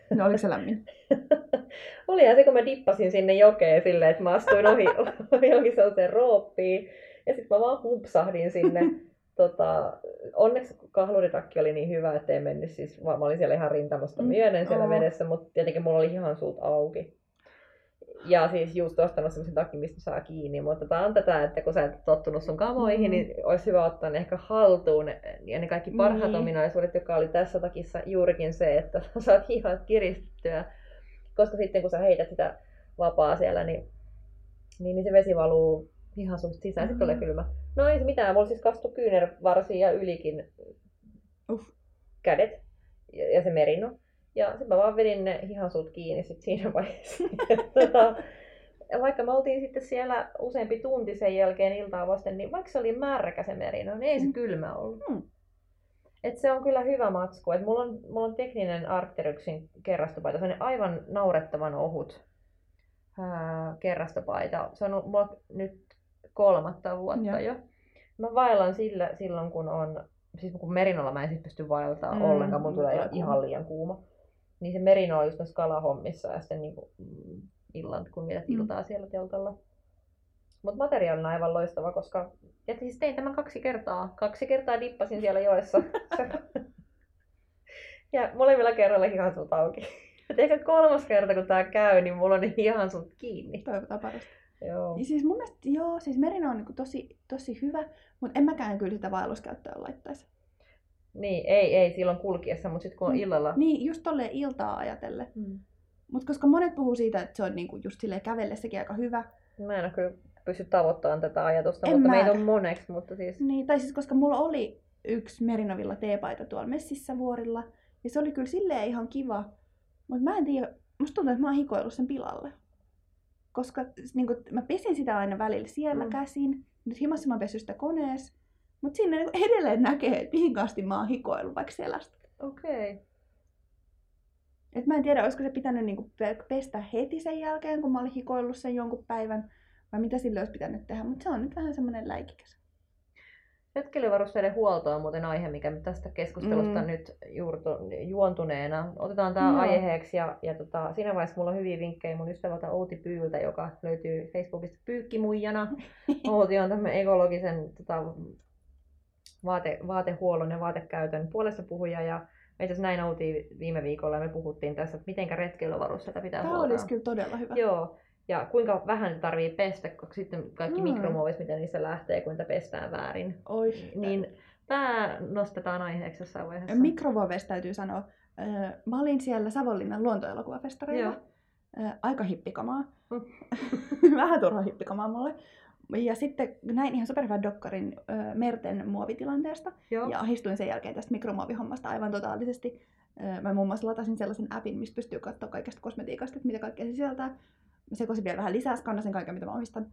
No oliko se lämmin? [laughs] Olihan se, kun mä dippasin sinne jokeen silleen, että mä astuin ohi, [laughs] ohi johonkin sellaiseen rooppiin. Ja sitten mä vaan humpsahdin sinne. [laughs] tota, onneksi kahluritakki oli niin hyvä, ettei mennyt siis, mä olin siellä ihan rintamasta mm. myöden siellä oh. vedessä, mutta tietenkin mulla oli ihan suut auki. Ja siis just ostanut semmoisen takin, mistä saa kiinni, mutta tämä on tätä, että kun sä et tottunut sun kamoihin, mm. niin olisi hyvä ottaa ne ehkä haltuun. Ja ne kaikki parhaat niin. ominaisuudet, joka oli tässä takissa juurikin se, että [laughs] saat hihat kiristettyä. Koska sitten kun sä heität sitä vapaa siellä, niin, niin, niin se vesi valuu ihan susta sisään, mm. sitten tulee kylmä. No ei se mitään, mulla siis kastu kyynärvarsi ja ylikin Uff. kädet ja, ja se merino. Ja sitten mä vaan vedin ne hihansut kiinni sit siinä vaiheessa. [laughs] tota, vaikka me oltiin sitten siellä useampi tunti sen jälkeen iltaa vasten, niin vaikka se oli märkä se merino, niin ei se mm. kylmä ollut. Mm. Et se on kyllä hyvä matsku. Et mulla, on, mulla on tekninen Arcteryxin kerrastopaita, se on aivan naurettavan ohut ää, kerrastopaita. Se on mulla nyt kolmatta vuotta ja. jo. Mä vaellan sillä silloin, kun on, siis kun merinolla mä en sit pysty vaeltaa mm, ollenkaan, mun tulee ihan liian kuuma. Niin se merino on just noissa kalahommissa ja sitten niin kuin, mm, illan, kun vietät mm. iltaa siellä teltalla. Mutta materiaali on aivan loistava, koska ja siis tein tämän kaksi kertaa. Kaksi kertaa dippasin siellä joessa. [laughs] ja molemmilla kerralla ihan sut auki. [laughs] Et ehkä kolmas kerta, kun tää käy, niin mulla on ihan sut kiinni. Toivotaan parasta. Joo. Ja siis mun mielestä, joo, siis merino on niin tosi, tosi hyvä, mutta en mäkään kyllä sitä vaelluskäyttöön laittaisi. Niin, ei, ei silloin kulkiessa, mutta sitten kun on mm. illalla. Niin, just tolleen iltaa ajatellen. Mm. Mutta koska monet puhuu siitä, että se on niinku just silleen kävellessäkin aika hyvä. Mä en ole kyllä pysty tavoittamaan tätä ajatusta, en mutta meitä on moneksi. Mutta siis... Niin, tai siis koska mulla oli yksi Merinovilla teepaita tuolla messissä vuorilla. Ja se oli kyllä silleen ihan kiva. Mutta mä en tiedä, musta tuntuu, että mä oon hikoillut sen pilalle. Koska niin kun, mä pesin sitä aina välillä siellä mm. käsin. Nyt himassa mä pesin sitä koneessa. Mutta siinä niin edelleen näkee, että mihin asti mä oon hikoillut vaikka selästä. Okei. Okay. Et mä en tiedä, olisiko se pitänyt niinku pestä heti sen jälkeen, kun mä olin hikoillut sen jonkun päivän, vai mitä sille olisi pitänyt tehdä, mutta se on nyt vähän semmoinen läikikäs. Retkeilyvarusteiden huolto on muuten aihe, mikä tästä keskustelusta mm. nyt juurtu, juontuneena. Otetaan tämä no. aiheeksi ja, ja tota, siinä vaiheessa mulla on hyviä vinkkejä mun ystävältä Outi Pyyltä, joka löytyy Facebookista Pyykkimuijana. [laughs] Outi on tämmöinen ekologisen tota, vaate, vaatehuollon ja vaatekäytön puolesta puhuja ja me itse näin oltiin viime viikolla ja me puhuttiin tässä, että miten retkeilyvarusteita pitää Tämä huoltaa. olisi kyllä todella hyvä. Joo, ja kuinka vähän tarvii pestä, koska sitten kaikki mm. mikromuovit, mitä niissä lähtee, kun niitä pestään väärin. Ois. Niin tämä nostetaan aiheeksi jossain vaiheessa. Mikromuoveista täytyy sanoa. Mä olin siellä Savonlinnan luontoelokuvafestareilla. Aika hippikamaa. Mm. [laughs] vähän turha hippikamaa mulle. Ja sitten näin ihan superhyvän dokkarin ö, merten muovitilanteesta. Joo. Ja ahistuin sen jälkeen tästä mikromuovihommasta aivan totaalisesti. Ö, mä muun muassa latasin sellaisen appin, mistä pystyy katsoa kaikesta kosmetiikasta, että mitä kaikkea se sisältää. Sekoisin vielä vähän lisää, skannasin kaiken, mitä mä omistan.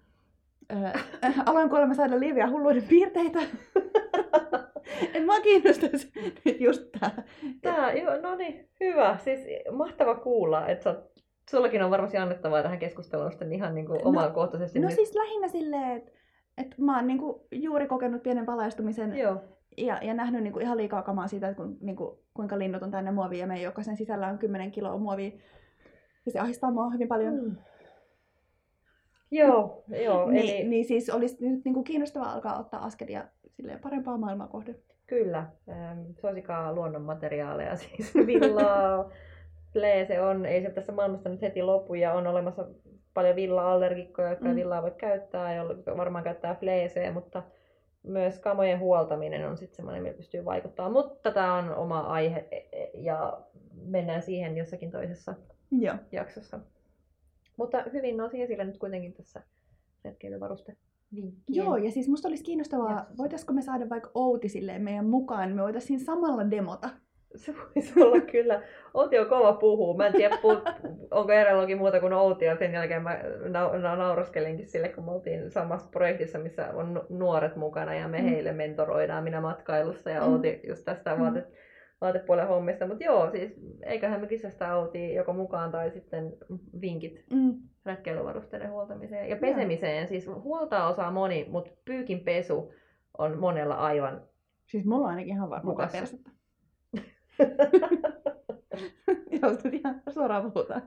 Ö, [laughs] aloin kuulemma saada lieviä hulluuden piirteitä. [laughs] Et mä kiinnostaisi just tää. Tää, joo, no niin, hyvä. Siis mahtava kuulla, että sä Sullakin on varmasti annettavaa tähän keskusteluun sitten ihan niin kuin no, omakohtaisesti. No nyt. siis lähinnä silleen, että et mä oon niin kuin juuri kokenut pienen valaistumisen Joo. Ja, ja nähnyt niin kuin ihan liikaa kamaa siitä, että kun, niin kuin, kuinka linnut on täynnä muovia ja meidän jokaisen sisällä on 10 kiloa muovia. Ja se ahdistaa mua hyvin paljon. Mm. Joo, joo. niin, eli... niin siis olisi nyt niin kuin kiinnostavaa alkaa ottaa askelia silleen parempaa maailmaa kohden. Kyllä. Ähm, suosikaa luonnonmateriaaleja, [laughs] siis villaa, fleese on, ei se tässä maailmassa nyt heti lopu ja on olemassa paljon villa-allergikkoja, jotka mm. villaa voi käyttää ja varmaan käyttää fleeseä, mutta myös kamojen huoltaminen on sitten semmoinen, millä pystyy vaikuttaa. Mutta tämä on oma aihe e, e, ja mennään siihen jossakin toisessa Joo. jaksossa. Mutta hyvin nousi esille nyt kuitenkin tässä retkeilyvaruste vinkkien. Joo, ja siis musta olisi kiinnostavaa, voitaisiko me saada vaikka Outi silleen meidän mukaan, niin me voitaisiin samalla demota. Se voisi olla kyllä. Outi on kova puhuu. Mä en tiedä, onko Erellokin muuta kuin Outi. Ja sen jälkeen mä na- na- nauraskelinkin sille, kun me oltiin samassa projektissa, missä on nuoret mukana ja me mm. heille mentoroidaan. Minä matkailussa ja mm. Outi just tästä mm. vaate, vaatepuolen hommista. Mutta joo, siis eiköhän me kisasta Outi joko mukaan tai sitten vinkit mm. retkeilyvarusteiden huoltamiseen. Ja pesemiseen, siis huoltaa osaa moni, mutta pyykin pesu on monella aivan Siis mulla on ainakin ihan varma persettä. [laughs] Jos nyt ihan suoraan puhutaan.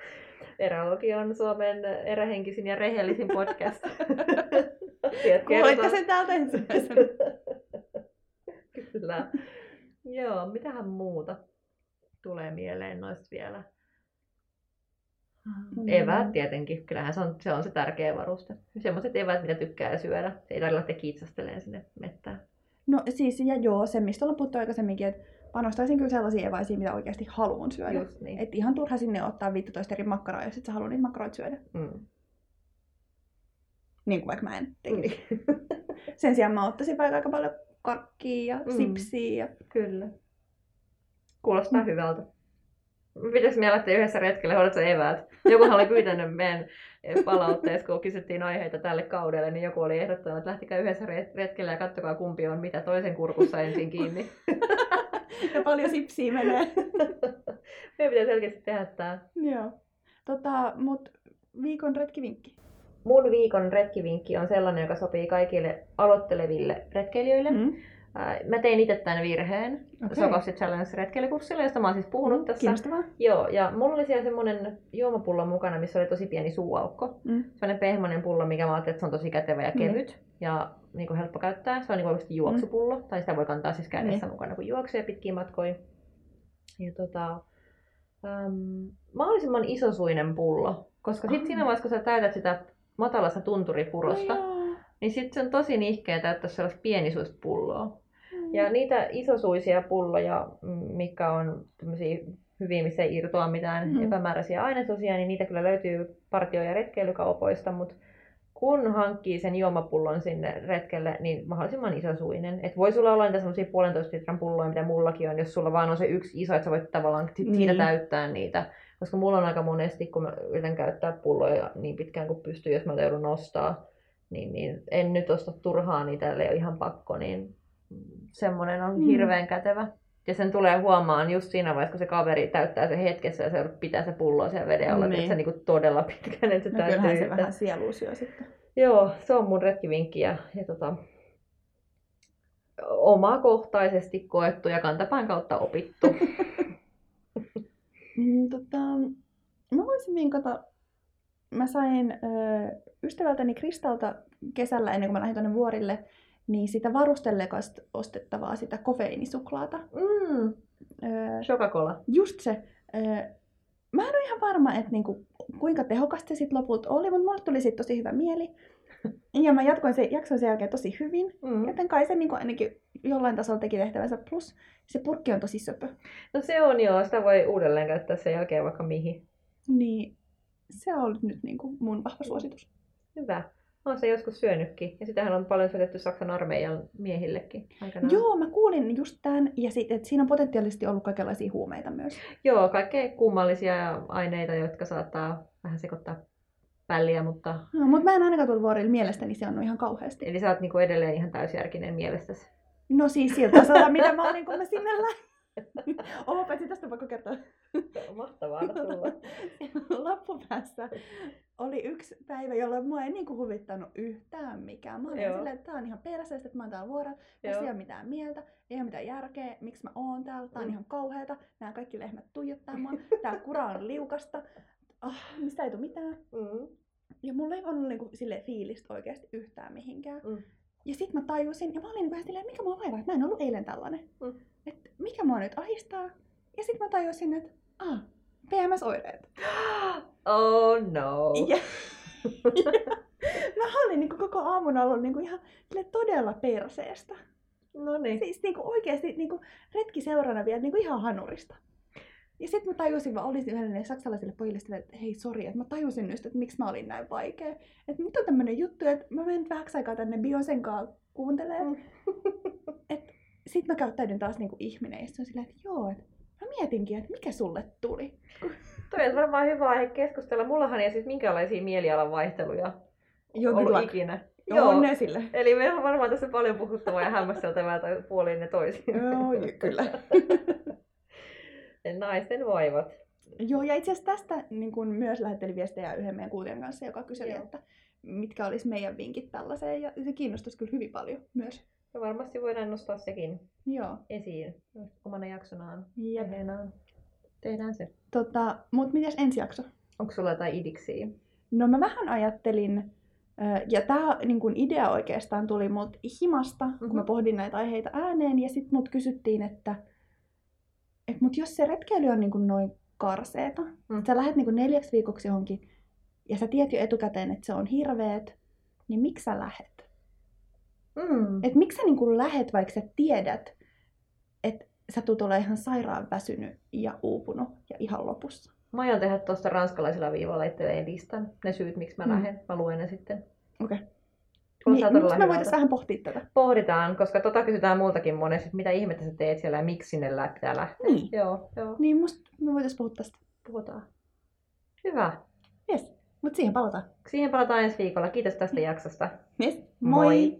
[laughs] Erälogi on Suomen erähenkisin ja rehellisin podcast. [laughs] Kuulitko sen täältä ensimmäisenä? Joo, mitähän muuta tulee mieleen noista vielä? Mm. Eväät tietenkin. Kyllähän se on, se on se tärkeä varuste. Semmoiset eväät, mitä tykkää syödä. Se ei tarvitse lähteä kiitsastelemaan sinne mettään. No siis, ja joo, se mistä ollaan puhuttu aikaisemminkin, että panostaisin kyllä sellaisia eväisiä, mitä oikeasti haluan syödä. Just niin. Et ihan turha sinne ottaa 15 eri makkaraa, jos et sä halua niitä makkaroita syödä. Mm. Niin kuin vaikka mä en tekisi. Mm. [laughs] Sen sijaan mä ottaisin vaikka aika paljon karkkia ja mm. sipsiä. Ja... Kyllä. Kuulostaa mm. hyvältä. Pitäisi mielestäni yhdessä retkelle hoidatko eväät. Jokuhan oli pyytänyt meidän palautteessa, kun kysyttiin aiheita tälle kaudelle, niin joku oli ehdottanut, että lähtikää yhdessä retkelle ja katsokaa kumpi on mitä toisen kurkussa ensin kiinni. [laughs] ja paljon sipsiä menee. [laughs] Meidän pitää selkeästi tehdä tää. Joo. Tota, mut viikon retkivinkki. Mun viikon retkivinkki on sellainen, joka sopii kaikille aloitteleville retkeilijöille. Mm. Mä tein itse tämän virheen okay. Sokossi Challenge retkeilykurssilla, josta mä oon siis puhunut mm, tässä. Kiinnostavaa. Joo, ja mulla oli siellä semmonen juomapullo mukana, missä oli tosi pieni suuaukko. Mm. Semmoinen pehmonen pullo, mikä mä ajattelin, että se on tosi kätevä ja mm. kevyt. Mm. Ja niin kuin helppo käyttää. Se on niin oikeasti juoksupullo, mm. tai sitä voi kantaa siis kädessä mm. mukana, kun juoksee pitkiä matkoja. Ja tota, äm, mahdollisimman isosuinen pullo, koska sitten siinä vaiheessa, kun sä täytät sitä matalassa tunturipurosta, no niin sitten se on tosi nihkeä täyttää sellaista pienisuista pulloa. Mm. Ja niitä isosuisia pulloja, mikä on hyviä, missä ei irtoa mitään mm. epämääräisiä ainesosia, niin niitä kyllä löytyy partio- ja retkeilykaupoista, mutta kun hankkii sen juomapullon sinne retkelle, niin mahdollisimman isosuinen. Et voi sulla olla niitä semmoisia puolentoista litran pulloja, mitä mullakin on, jos sulla vaan on se yksi iso, että sä voit tavallaan niin. siitä täyttää niitä. Koska mulla on aika monesti, kun mä yritän käyttää pulloja niin pitkään kuin pystyy, jos mä joudun nostaa, niin, niin en nyt osta turhaa niitä, ellei ole ihan pakko, niin semmoinen on mm. hirveän kätevä. Ja sen tulee huomaan just siinä vaiheessa, kun se kaveri täyttää se hetkessä ja se pitää se pullo siellä veden alla, niin. että se niinku todella pitkään, että se no, kyllähän se vähän sieluus jo sitten. Joo, se on mun retkivinkki ja, ja tota, omakohtaisesti koettu ja kantapään kautta opittu. [laughs] mm, tota, mä voisin vinkata, mä sain ö, ystävältäni Kristalta kesällä ennen kuin mä lähdin tuonne vuorille, niin sitä varustellekasta ostettavaa, sitä kofeiinisuklaata. Mm. Öö, Coca-Cola. Just se. Öö, mä en ole ihan varma, että niinku, kuinka tehokasta se sitten lopulta oli, mutta mulle tuli sitten tosi hyvä mieli. Ja mä jatkoin se, jaksoin sen jälkeen tosi hyvin, mm. joten kai se niin ainakin jollain tasolla teki tehtävänsä. Plus se purkki on tosi söpö. No se on joo, sitä voi uudelleen käyttää sen jälkeen vaikka mihin. Niin, se on ollut nyt niin kuin mun vahva suositus. Hyvä. On se joskus syönytkin. Ja sitähän on paljon syötetty Saksan armeijan miehillekin aikanaan. Joo, mä kuulin just tämän. Ja sit, että siinä on potentiaalisesti ollut kaikenlaisia huumeita myös. Joo, kaikkea kummallisia aineita, jotka saattaa vähän sekoittaa pälliä, mutta... No, mutta mä en ainakaan tullut vuorille mielestäni se on ihan kauheasti. Eli sä oot niinku edelleen ihan täysjärkinen mielestäsi? No siis siltä tasolla, mitä mä olin, kun mä sinne lähdin. [laughs] Oh, paitsi tästä pakko kertoa. Mahtavaa tulla. [laughs] Loppupäässä oli yksi päivä, jolloin mua ei niinku huvittanut yhtään mikään. Mä olin Joo. silleen, että tää on ihan perseestä, että mä oon täällä vuorolla. Tässä ei ole mitään mieltä, ei ole mitään järkeä, miksi mä oon täällä. Tää on mm. ihan kauheata. Nämä kaikki lehmät tuijottaa mua. Tää kura on liukasta. Oh, mistä ei tule mitään. Mm. Ja mulla ei ollut niinku, sille fiilistä oikeasti yhtään mihinkään. Mm. Ja sitten mä tajusin, ja mä olin vähän silleen, mikä mua vaivaa, että mä en ollut eilen tällainen. Mm. Että mikä mua nyt ahistaa. Ja sitten mä tajusin, että ah, PMS-oireet. [gasps] Oh no. Ja, ja [laughs] mä olin niin koko aamun ollut niin ihan todella perseestä. No niin. Siis niin oikeasti niin retki seurana vielä niin ihan hanurista. Ja sitten mä tajusin, mä olisin yhdelle saksalaisille pojille sitä, että hei sori, että mä tajusin just, että miksi mä olin näin vaikea. Että nyt on tämmönen juttu, että mä menen vähäksi aikaa tänne Biosen kanssa kuuntelemaan. Mm. [laughs] että sit mä käyttäydyn taas niinku ihminen, ja on silleen, että joo, että mä mietinkin, että mikä sulle tuli. [laughs] Toi on varmaan hyvä aihe keskustella. Mullahan ei siis minkäänlaisia mielialan vaihteluja Joo, ollut kyllä. ikinä. Joo, on esille. Eli meillä on varmaan tässä paljon puhuttavaa ja hämmästeltävää tai puolin ja toisin. Joo, kyllä. [laughs] Naisten vaivat. Joo, ja itse asiassa tästä niin kun myös lähettelin viestejä yhden meidän kuulijan kanssa, joka kyseli, Joo. että mitkä olisi meidän vinkit tällaiseen, ja se kiinnostaisi kyllä hyvin paljon myös. Ja varmasti voidaan nostaa sekin Joo. esiin omana jaksonaan. Jep. Aiheenaan. Tehdään se. Tota, Mutta mitäs ensi jakso? Onko sulla jotain idiksiä? No mä vähän ajattelin, ja tämä niin kun idea oikeastaan tuli mut himasta, mm-hmm. kun mä Mhm. pohdin näitä aiheita ääneen, ja sitten mut kysyttiin, että et mut jos se retkeily on niin kun noin karseeta, Mm. sä lähdet niin kun neljäksi viikoksi johonkin, ja sä tiedät jo etukäteen, että se on hirveet, niin miksi sä lähet? Mm. Et miksi sä niin kun lähet, vaikka sä tiedät, että sä tulet olemaan ihan sairaan väsynyt ja uupunut ja ihan lopussa. Mä aion tehdä tuosta ranskalaisella viivalla itselleen listan. Ne syyt, miksi mä Mm. lähden. Mä luen ne sitten. Okei. Kuulostaa Niin, todella miksi me voitaisiin vähän pohtia tätä? Pohditaan, koska tota kysytään multakin monesti, että mitä ihmettä sä teet siellä ja miksi sinne pitää lähteä. Niin. Joo, joo. Niin, musta me voitaisiin puhua tästä. Puhutaan. Hyvä. Yes. Mutta siihen palataan. Siihen palataan ensi viikolla. Kiitos tästä jaksosta. Yes. Moi. Moi.